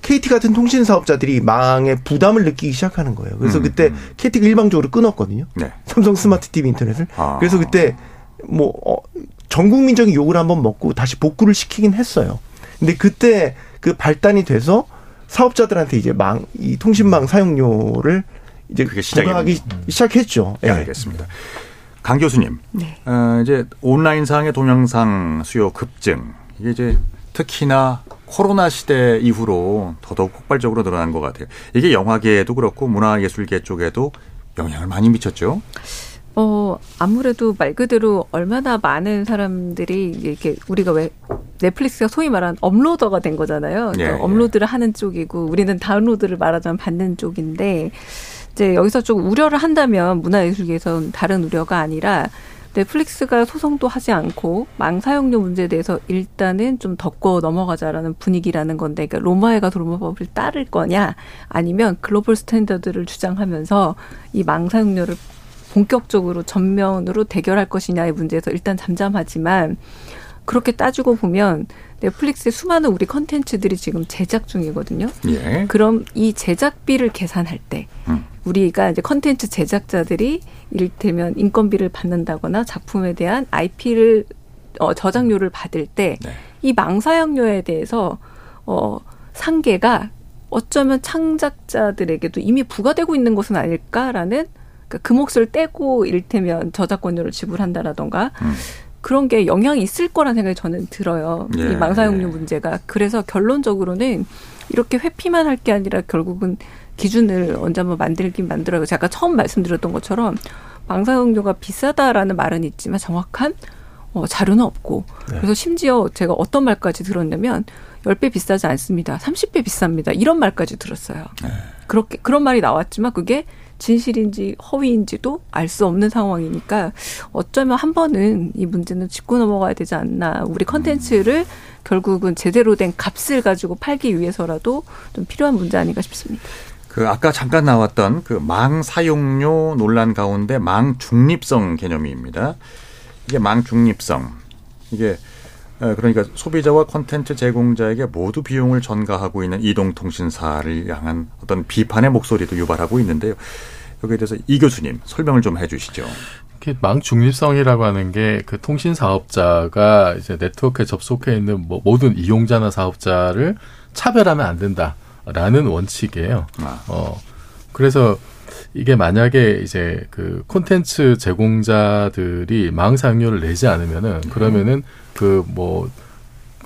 KT 같은 통신 사업자들이 망에 부담을 느끼기 시작하는 거예요. 그래서 음, 그때 음. KT가 일방적으로 끊었거든요. 네. 삼성 스마트 TV 인터넷을. 아. 그래서 그때 뭐 어, 전 국민적인 욕을 한번 먹고 다시 복구를 시키긴 했어요. 근데 그때 그 발단이 돼서 사업자들한테 이제 망, 이 통신망 사용료를 이제 그게 부과하기 음. 시작했죠. 네, 알겠습니다. 강 교수님, 네. 어, 이제 온라인상의 동영상 수요 급증 이게 이제 특히나 코로나 시대 이후로 더더욱 폭발적으로 늘어난 것 같아요. 이게 영화계에도 그렇고 문화예술계 쪽에도 영향을 많이 미쳤죠. 어, 아무래도 말 그대로 얼마나 많은 사람들이 이렇게 우리가 왜 넷플릭스가 소위 말하는 업로더가 된 거잖아요. 그러니까 예, 예. 업로드를 하는 쪽이고 우리는 다운로드를 말하자면 받는 쪽인데 이제 여기서 좀 우려를 한다면 문화예술계에서는 다른 우려가 아니라 넷플릭스가 소송도 하지 않고 망 사용료 문제에 대해서 일단은 좀 덮고 넘어가자라는 분위기라는 건데 그러니까 로마에 가서 로마법을 따를 거냐 아니면 global standard를 주장하면서 이 망 사용료를 본격적으로 전면으로 대결할 것이냐의 문제에서 일단 잠잠하지만 그렇게 따지고 보면 넷플릭스의 수많은 우리 컨텐츠들이 지금 제작 중이거든요. 예. 그럼 이 제작비를 계산할 때 음. 우리가 이제 컨텐츠 제작자들이 이를테면 인건비를 받는다거나 작품에 대한 IP를 어, 저작료를 받을 때이 네. 망사용료에 대해서 어 상계가 어쩌면 창작자들에게도 이미 부과되고 있는 것은 아닐까라는 그러니까 그 몫을 떼고 일테면 저작권료를 지불한다라던가 음. 그런 게 영향이 있을 거란 생각이 저는 들어요. 예, 이 망사용료 예. 문제가. 그래서 결론적으로는 이렇게 회피만 할 게 아니라 결국은 기준을 언제 한번 만들긴 만들어요. 제가 처음 말씀드렸던 것처럼 망사용료가 비싸다라는 말은 있지만 정확한 어, 자료는 없고 네. 그래서 심지어 제가 어떤 말까지 들었냐면 10배 비싸지 않습니다. 30배 비쌉니다. 이런 말까지 들었어요. 네. 그렇게 그런 말이 나왔지만 그게 진실인지 허위인지도 알 수 없는 상황이니까 어쩌면 한 번은 이 문제는 짚고 넘어가야 되지 않나. 우리 컨텐츠를 결국은 제대로 된 값을 가지고 팔기 위해서라도 좀 필요한 문제 아닌가 싶습니다. 그 아까 잠깐 나왔던 그 망 사용료 논란 가운데 망 중립성 개념입니다. 이게 망 중립성. 이게 어, 그러니까 소비자와 콘텐츠 제공자에게 모두 비용을 전가하고 있는 이동통신사를 향한 어떤 비판의 목소리도 유발하고 있는데요. 여기에 대해서 이 교수님 설명을 좀 해주시죠. 망 중립성이라고 하는 게 그 통신 사업자가 이제 네트워크에 접속해 있는 뭐 모든 이용자나 사업자를 차별하면 안 된다라는 원칙이에요. 아. 어 그래서 이게 만약에 이제 그 콘텐츠 제공자들이 망 사용료를 내지 않으면은 그러면은 그 뭐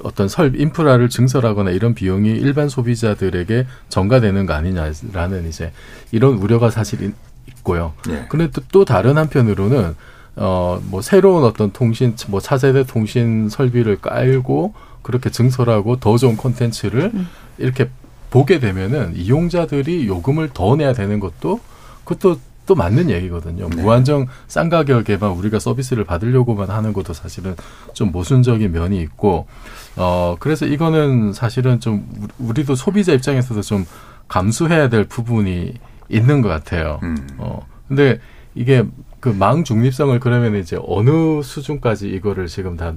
어떤 설 인프라를 증설하거나 이런 비용이 일반 소비자들에게 전가되는 거 아니냐라는 이제 이런 우려가 사실 있고요. 네. 근데 또, 또 다른 한편으로는 어 뭐 새로운 어떤 통신 뭐 차세대 통신 설비를 깔고 그렇게 증설하고 더 좋은 콘텐츠를 음. 이렇게 보게 되면은 이용자들이 요금을 더 내야 되는 것도 그것도 또 맞는 얘기거든요. 네. 무한정 싼 가격에만 우리가 서비스를 받으려고만 하는 것도 사실은 좀 모순적인 면이 있고, 어, 그래서 이거는 사실은 좀 우리도 소비자 입장에서도 좀 감수해야 될 부분이 있는 것 같아요. 음. 어, 근데 이게 그 망 중립성을 그러면 이제 어느 수준까지 이거를 지금 다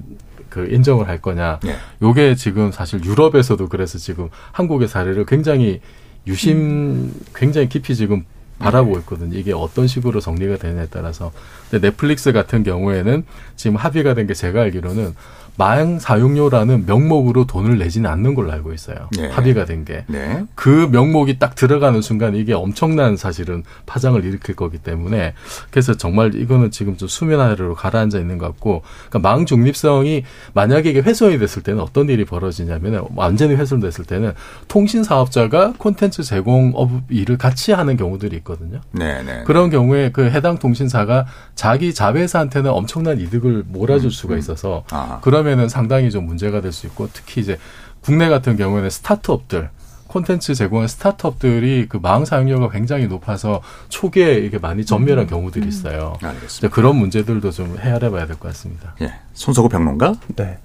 그 인정을 할 거냐. 네. 요게 지금 사실 유럽에서도 그래서 지금 한국의 사례를 굉장히 유심 음. 굉장히 깊이 지금 바라보고 있거든요. 이게 어떤 식으로 정리가 되느냐에 따라서. 근데 넷플릭스 같은 경우에는 지금 합의가 된 게 제가 알기로는 마약 사용료라는 명목으로 돈을 내지는 않는 걸로 알고 있어요. 네. 합의가 된 게. 네. 그 명목이 딱 들어가는 순간 이게 엄청난 사실은 파장을 일으킬 거기 때문에 그래서 정말 이거는 지금 좀 수면 아래로 가라앉아 있는 것 같고 그러니까 망 중립성이 만약에 이게 훼손이 됐을 때는 어떤 일이 벌어지냐면 완전히 훼손됐을 때는 통신 사업자가 콘텐츠 제공업 일을 같이 하는 경우들이 있거든요. 네, 네. 그런 경우에 그 해당 통신사가 자기 자회사한테는 엄청난 이득을 몰아줄 음, 수가 음. 있어서 음. 그런 그러면은 상당히 좀 문제가 될 수 있고 특히 이제 국내 같은 경우에는 스타트업들 콘텐츠 제공한 스타트업들이 그 망 사용료가 굉장히 높아서 초기에 이게 많이 전멸한 음. 경우들이 있어요. 음. 알겠습니다. 그런 문제들도 좀 헤아려 봐야 될 것 같습니다. 예. 손석구 평론가? 네.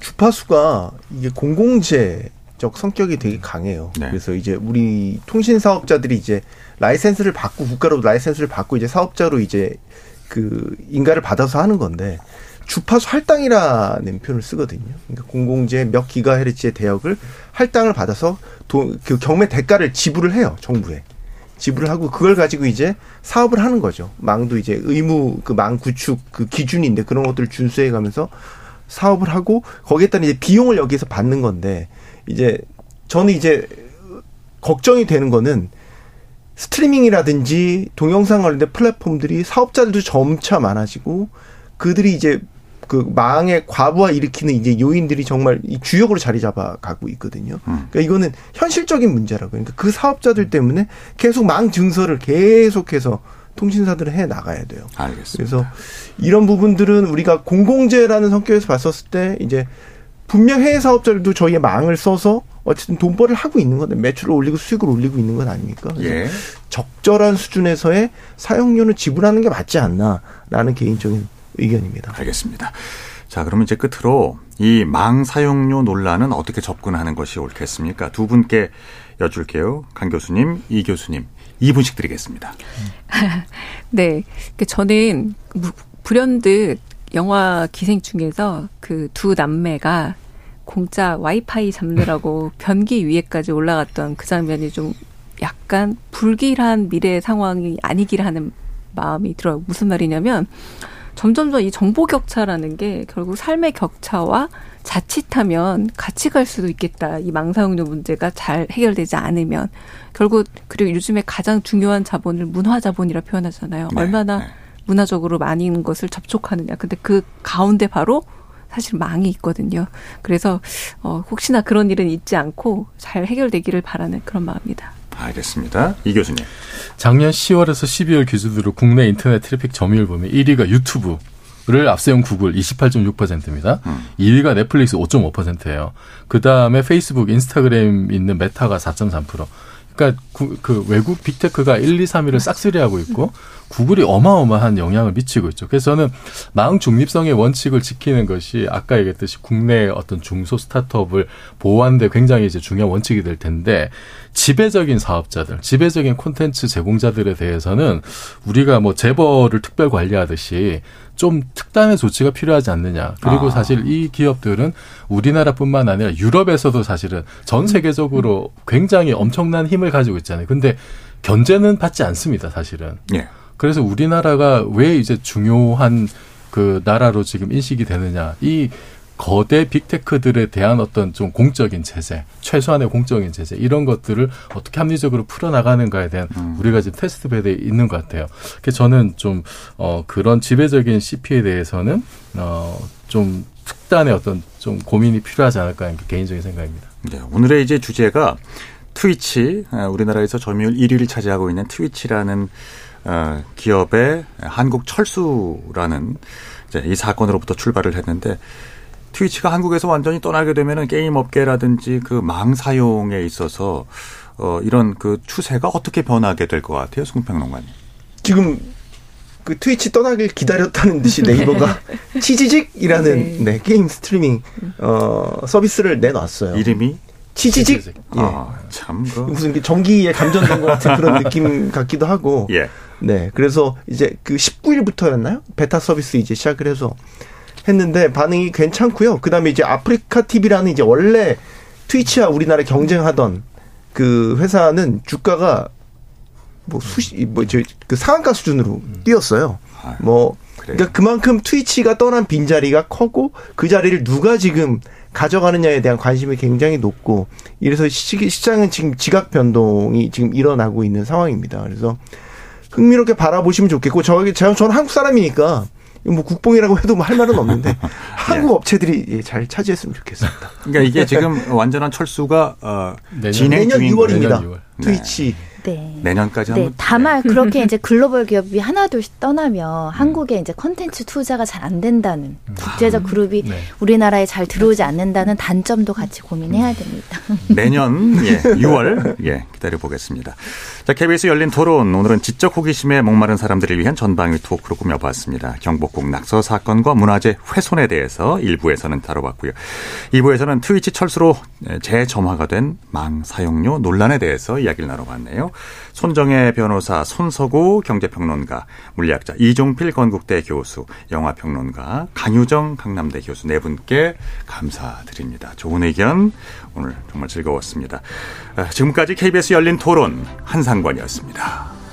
주파수가 이게 공공재 적 성격이 되게 강해요. 네. 그래서 이제 우리 통신 사업자들이 이제 라이센스를 받고 국가로 라이센스를 받고 이제 사업자로 이제 그 인가를 받아서 하는 건데 주파수 할당이라는 표현을 쓰거든요. 그러니까 공공재 몇 기가헤르츠의 대역을 할당을 받아서 도, 그 경매 대가를 지불을 해요 정부에 지불을 하고 그걸 가지고 이제 사업을 하는 거죠. 망도 이제 의무 그 망 구축 그 기준인데 그런 것들을 준수해 가면서 사업을 하고 거기에 따른 이제 비용을 여기서 받는 건데 이제 저는 이제 걱정이 되는 거는 스트리밍이라든지 동영상 관련된 플랫폼들이 사업자들도 점차 많아지고 그들이 이제 그 망의 과부하 일으키는 이제 요인들이 정말 이 주역으로 자리 잡아 가고 있거든요. 음. 그러니까 이거는 현실적인 문제라고. 그러니까 그 사업자들 때문에 계속 망 증서를 계속해서 통신사들은 해 나가야 돼요. 알겠습니다. 그래서 이런 부분들은 우리가 공공재라는 성격에서 봤었을 때 이제 분명 해외 사업자들도 저희의 망을 써서 어쨌든 돈벌이를 하고 있는 건데 매출을 올리고 수익을 올리고 있는 건 아닙니까? 예. 적절한 수준에서의 사용료는 지불하는 게 맞지 않나라는 개인적인 의견입니다. 알겠습니다. 자, 그러면 이제 끝으로 이 망 사용료 논란은 어떻게 접근하는 것이 옳겠습니까? 두 분께 여쭐게요. 강 교수님, 이 교수님. 2분씩 드리겠습니다. <laughs> 네. 그 저는 불현듯 영화 기생 중에서 그 두 남매가 공짜 와이파이 잡느라고 <laughs> 변기 위에까지 올라갔던 그 장면이 좀 약간 불길한 미래 상황이 아니길 하는 마음이 들어요. 무슨 말이냐면 점점점 이 정보 격차라는 게 결국 삶의 격차와 자칫하면 같이 갈 수도 있겠다. 이 망사용료 문제가 잘 해결되지 않으면 결국 그리고 요즘에 가장 중요한 자본을 문화 자본이라 표현하잖아요. 네, 얼마나 네. 문화적으로 많은 것을 접촉하느냐. 근데 그 가운데 바로 사실 망이 있거든요. 그래서 어 혹시나 그런 일은 있지 않고 잘 해결되기를 바라는 그런 마음입니다. 알겠습니다. 이 교수님. 작년 10월에서 12월 기준으로 국내 인터넷 트래픽 점유율 보면 1위가 유튜브, 를 앞세운 구글 28.6%입니다. 음. 2위가 넷플릭스 5.5%예요. 그 다음에 페이스북, 인스타그램 있는 메타가 4.3%. 그러니까 구, 그 외국 빅테크가 1, 2, 3위를 싹쓸이하고 있고 구글이 어마어마한 영향을 미치고 있죠. 그래서 저는 망 중립성의 원칙을 지키는 것이 아까 얘기했듯이 국내 어떤 중소 스타트업을 보호하는데 굉장히 이제 중요한 원칙이 될 텐데 지배적인 사업자들, 지배적인 콘텐츠 제공자들에 대해서는 우리가 뭐 재벌을 특별 관리하듯이 좀 특단의 조치가 필요하지 않느냐. 그리고 아. 사실 이 기업들은 우리나라뿐만 아니라 유럽에서도 사실은 전 세계적으로 굉장히 엄청난 힘을 가지고 있잖아요. 근데 견제는 받지 않습니다, 사실은. 예. 그래서 우리나라가 왜 이제 중요한 그 나라로 지금 인식이 되느냐. 이 거대 빅테크들에 대한 어떤 좀 공적인 제재, 최소한의 공적인 제재 이런 것들을 어떻게 합리적으로 풀어나가는가에 대한 음. 우리가 지금 test bed에 있는 것 같아요. 그래서 저는 좀 어, 그런 지배적인 CP에 대해서는 어, 좀 특단의 어떤 좀 고민이 필요하지 않을까 하는 개인적인 생각입니다. 네, 오늘의 이제 주제가 트위치, 아, 우리나라에서 점유율 1위를 차지하고 있는 트위치라는 어, 기업의 한국 철수라는 이제 이 사건으로부터 출발을 했는데 트위치가 한국에서 완전히 떠나게 되면은 게임 업계라든지 그 망 사용에 있어서 어 이런 그 추세가 어떻게 변하게 될 것 같아요, 송평론가님? 지금 그 트위치 떠나길 기다렸다는 듯이 네이버가 <laughs> 치지직이라는 네. 네, 게임 스트리밍 어 서비스를 내놨어요. 이름이 치지직. 치지직. 예. 아, 참 그. 무슨 전기에 감전된 것 같은 그런 느낌 <laughs> 같기도 하고. 예. 네. 그래서 이제 그 19일부터였나요? 베타 서비스 이제 시작을 해서 했는데 반응이 괜찮고요. 그다음에 이제 아프리카 TV라는 이제 원래 트위치와 우리나라 경쟁하던 그 회사는 주가가 뭐 수시 뭐저그 상한가 수준으로 음. 뛰었어요. 아, 뭐 그러니까 그만큼 트위치가 떠난 빈자리가 커고 그 자리를 누가 지금 가져가느냐에 대한 관심이 굉장히 높고 이래서 시장은 지금 지각 변동이 지금 일어나고 있는 상황입니다. 그래서 흥미롭게 바라보시면 좋겠고 저기 저는 한국 사람이니까 뭐 국뽕이라고 해도 뭐 할 말은 없는데 <laughs> 예. 한국 업체들이 예, 잘 차지했으면 좋겠습니다. 그러니까 이게 지금 완전한 철수가 어, 진행 중인 6월입니다. 6월. 트위치. 네. 네. 내년까지 네. 다만 그렇게 이제 <laughs> 글로벌 기업이 하나둘씩 떠나면 음. 한국에 이제 컨텐츠 투자가 잘 안 된다는 음. 국제적 아, 그룹이 네. 우리나라에 잘 들어오지 않는다는 단점도 같이 고민해야 됩니다. <laughs> 내년 예, 6월 예, 기다려 보겠습니다. 자, KBS 열린 토론 오늘은 지적 호기심에 목마른 사람들을 위한 전방위 토크로 꾸며봤습니다. 경복궁 낙서 사건과 문화재 훼손에 대해서 1부에서는 다뤄봤고요. 2부에서는 트위치 철수로 재점화가 된 망 사용료 논란에 대해서 이야기를 나눠봤네요. 손정혜 변호사, 손서구 경제평론가, 물리학자 이종필 건국대 교수, 영화평론가 강유정 강남대 교수 네 분께 감사드립니다. 좋은 의견 오늘 정말 즐거웠습니다. 아, 지금까지 KBS 열린 토론 한상관이었습니다.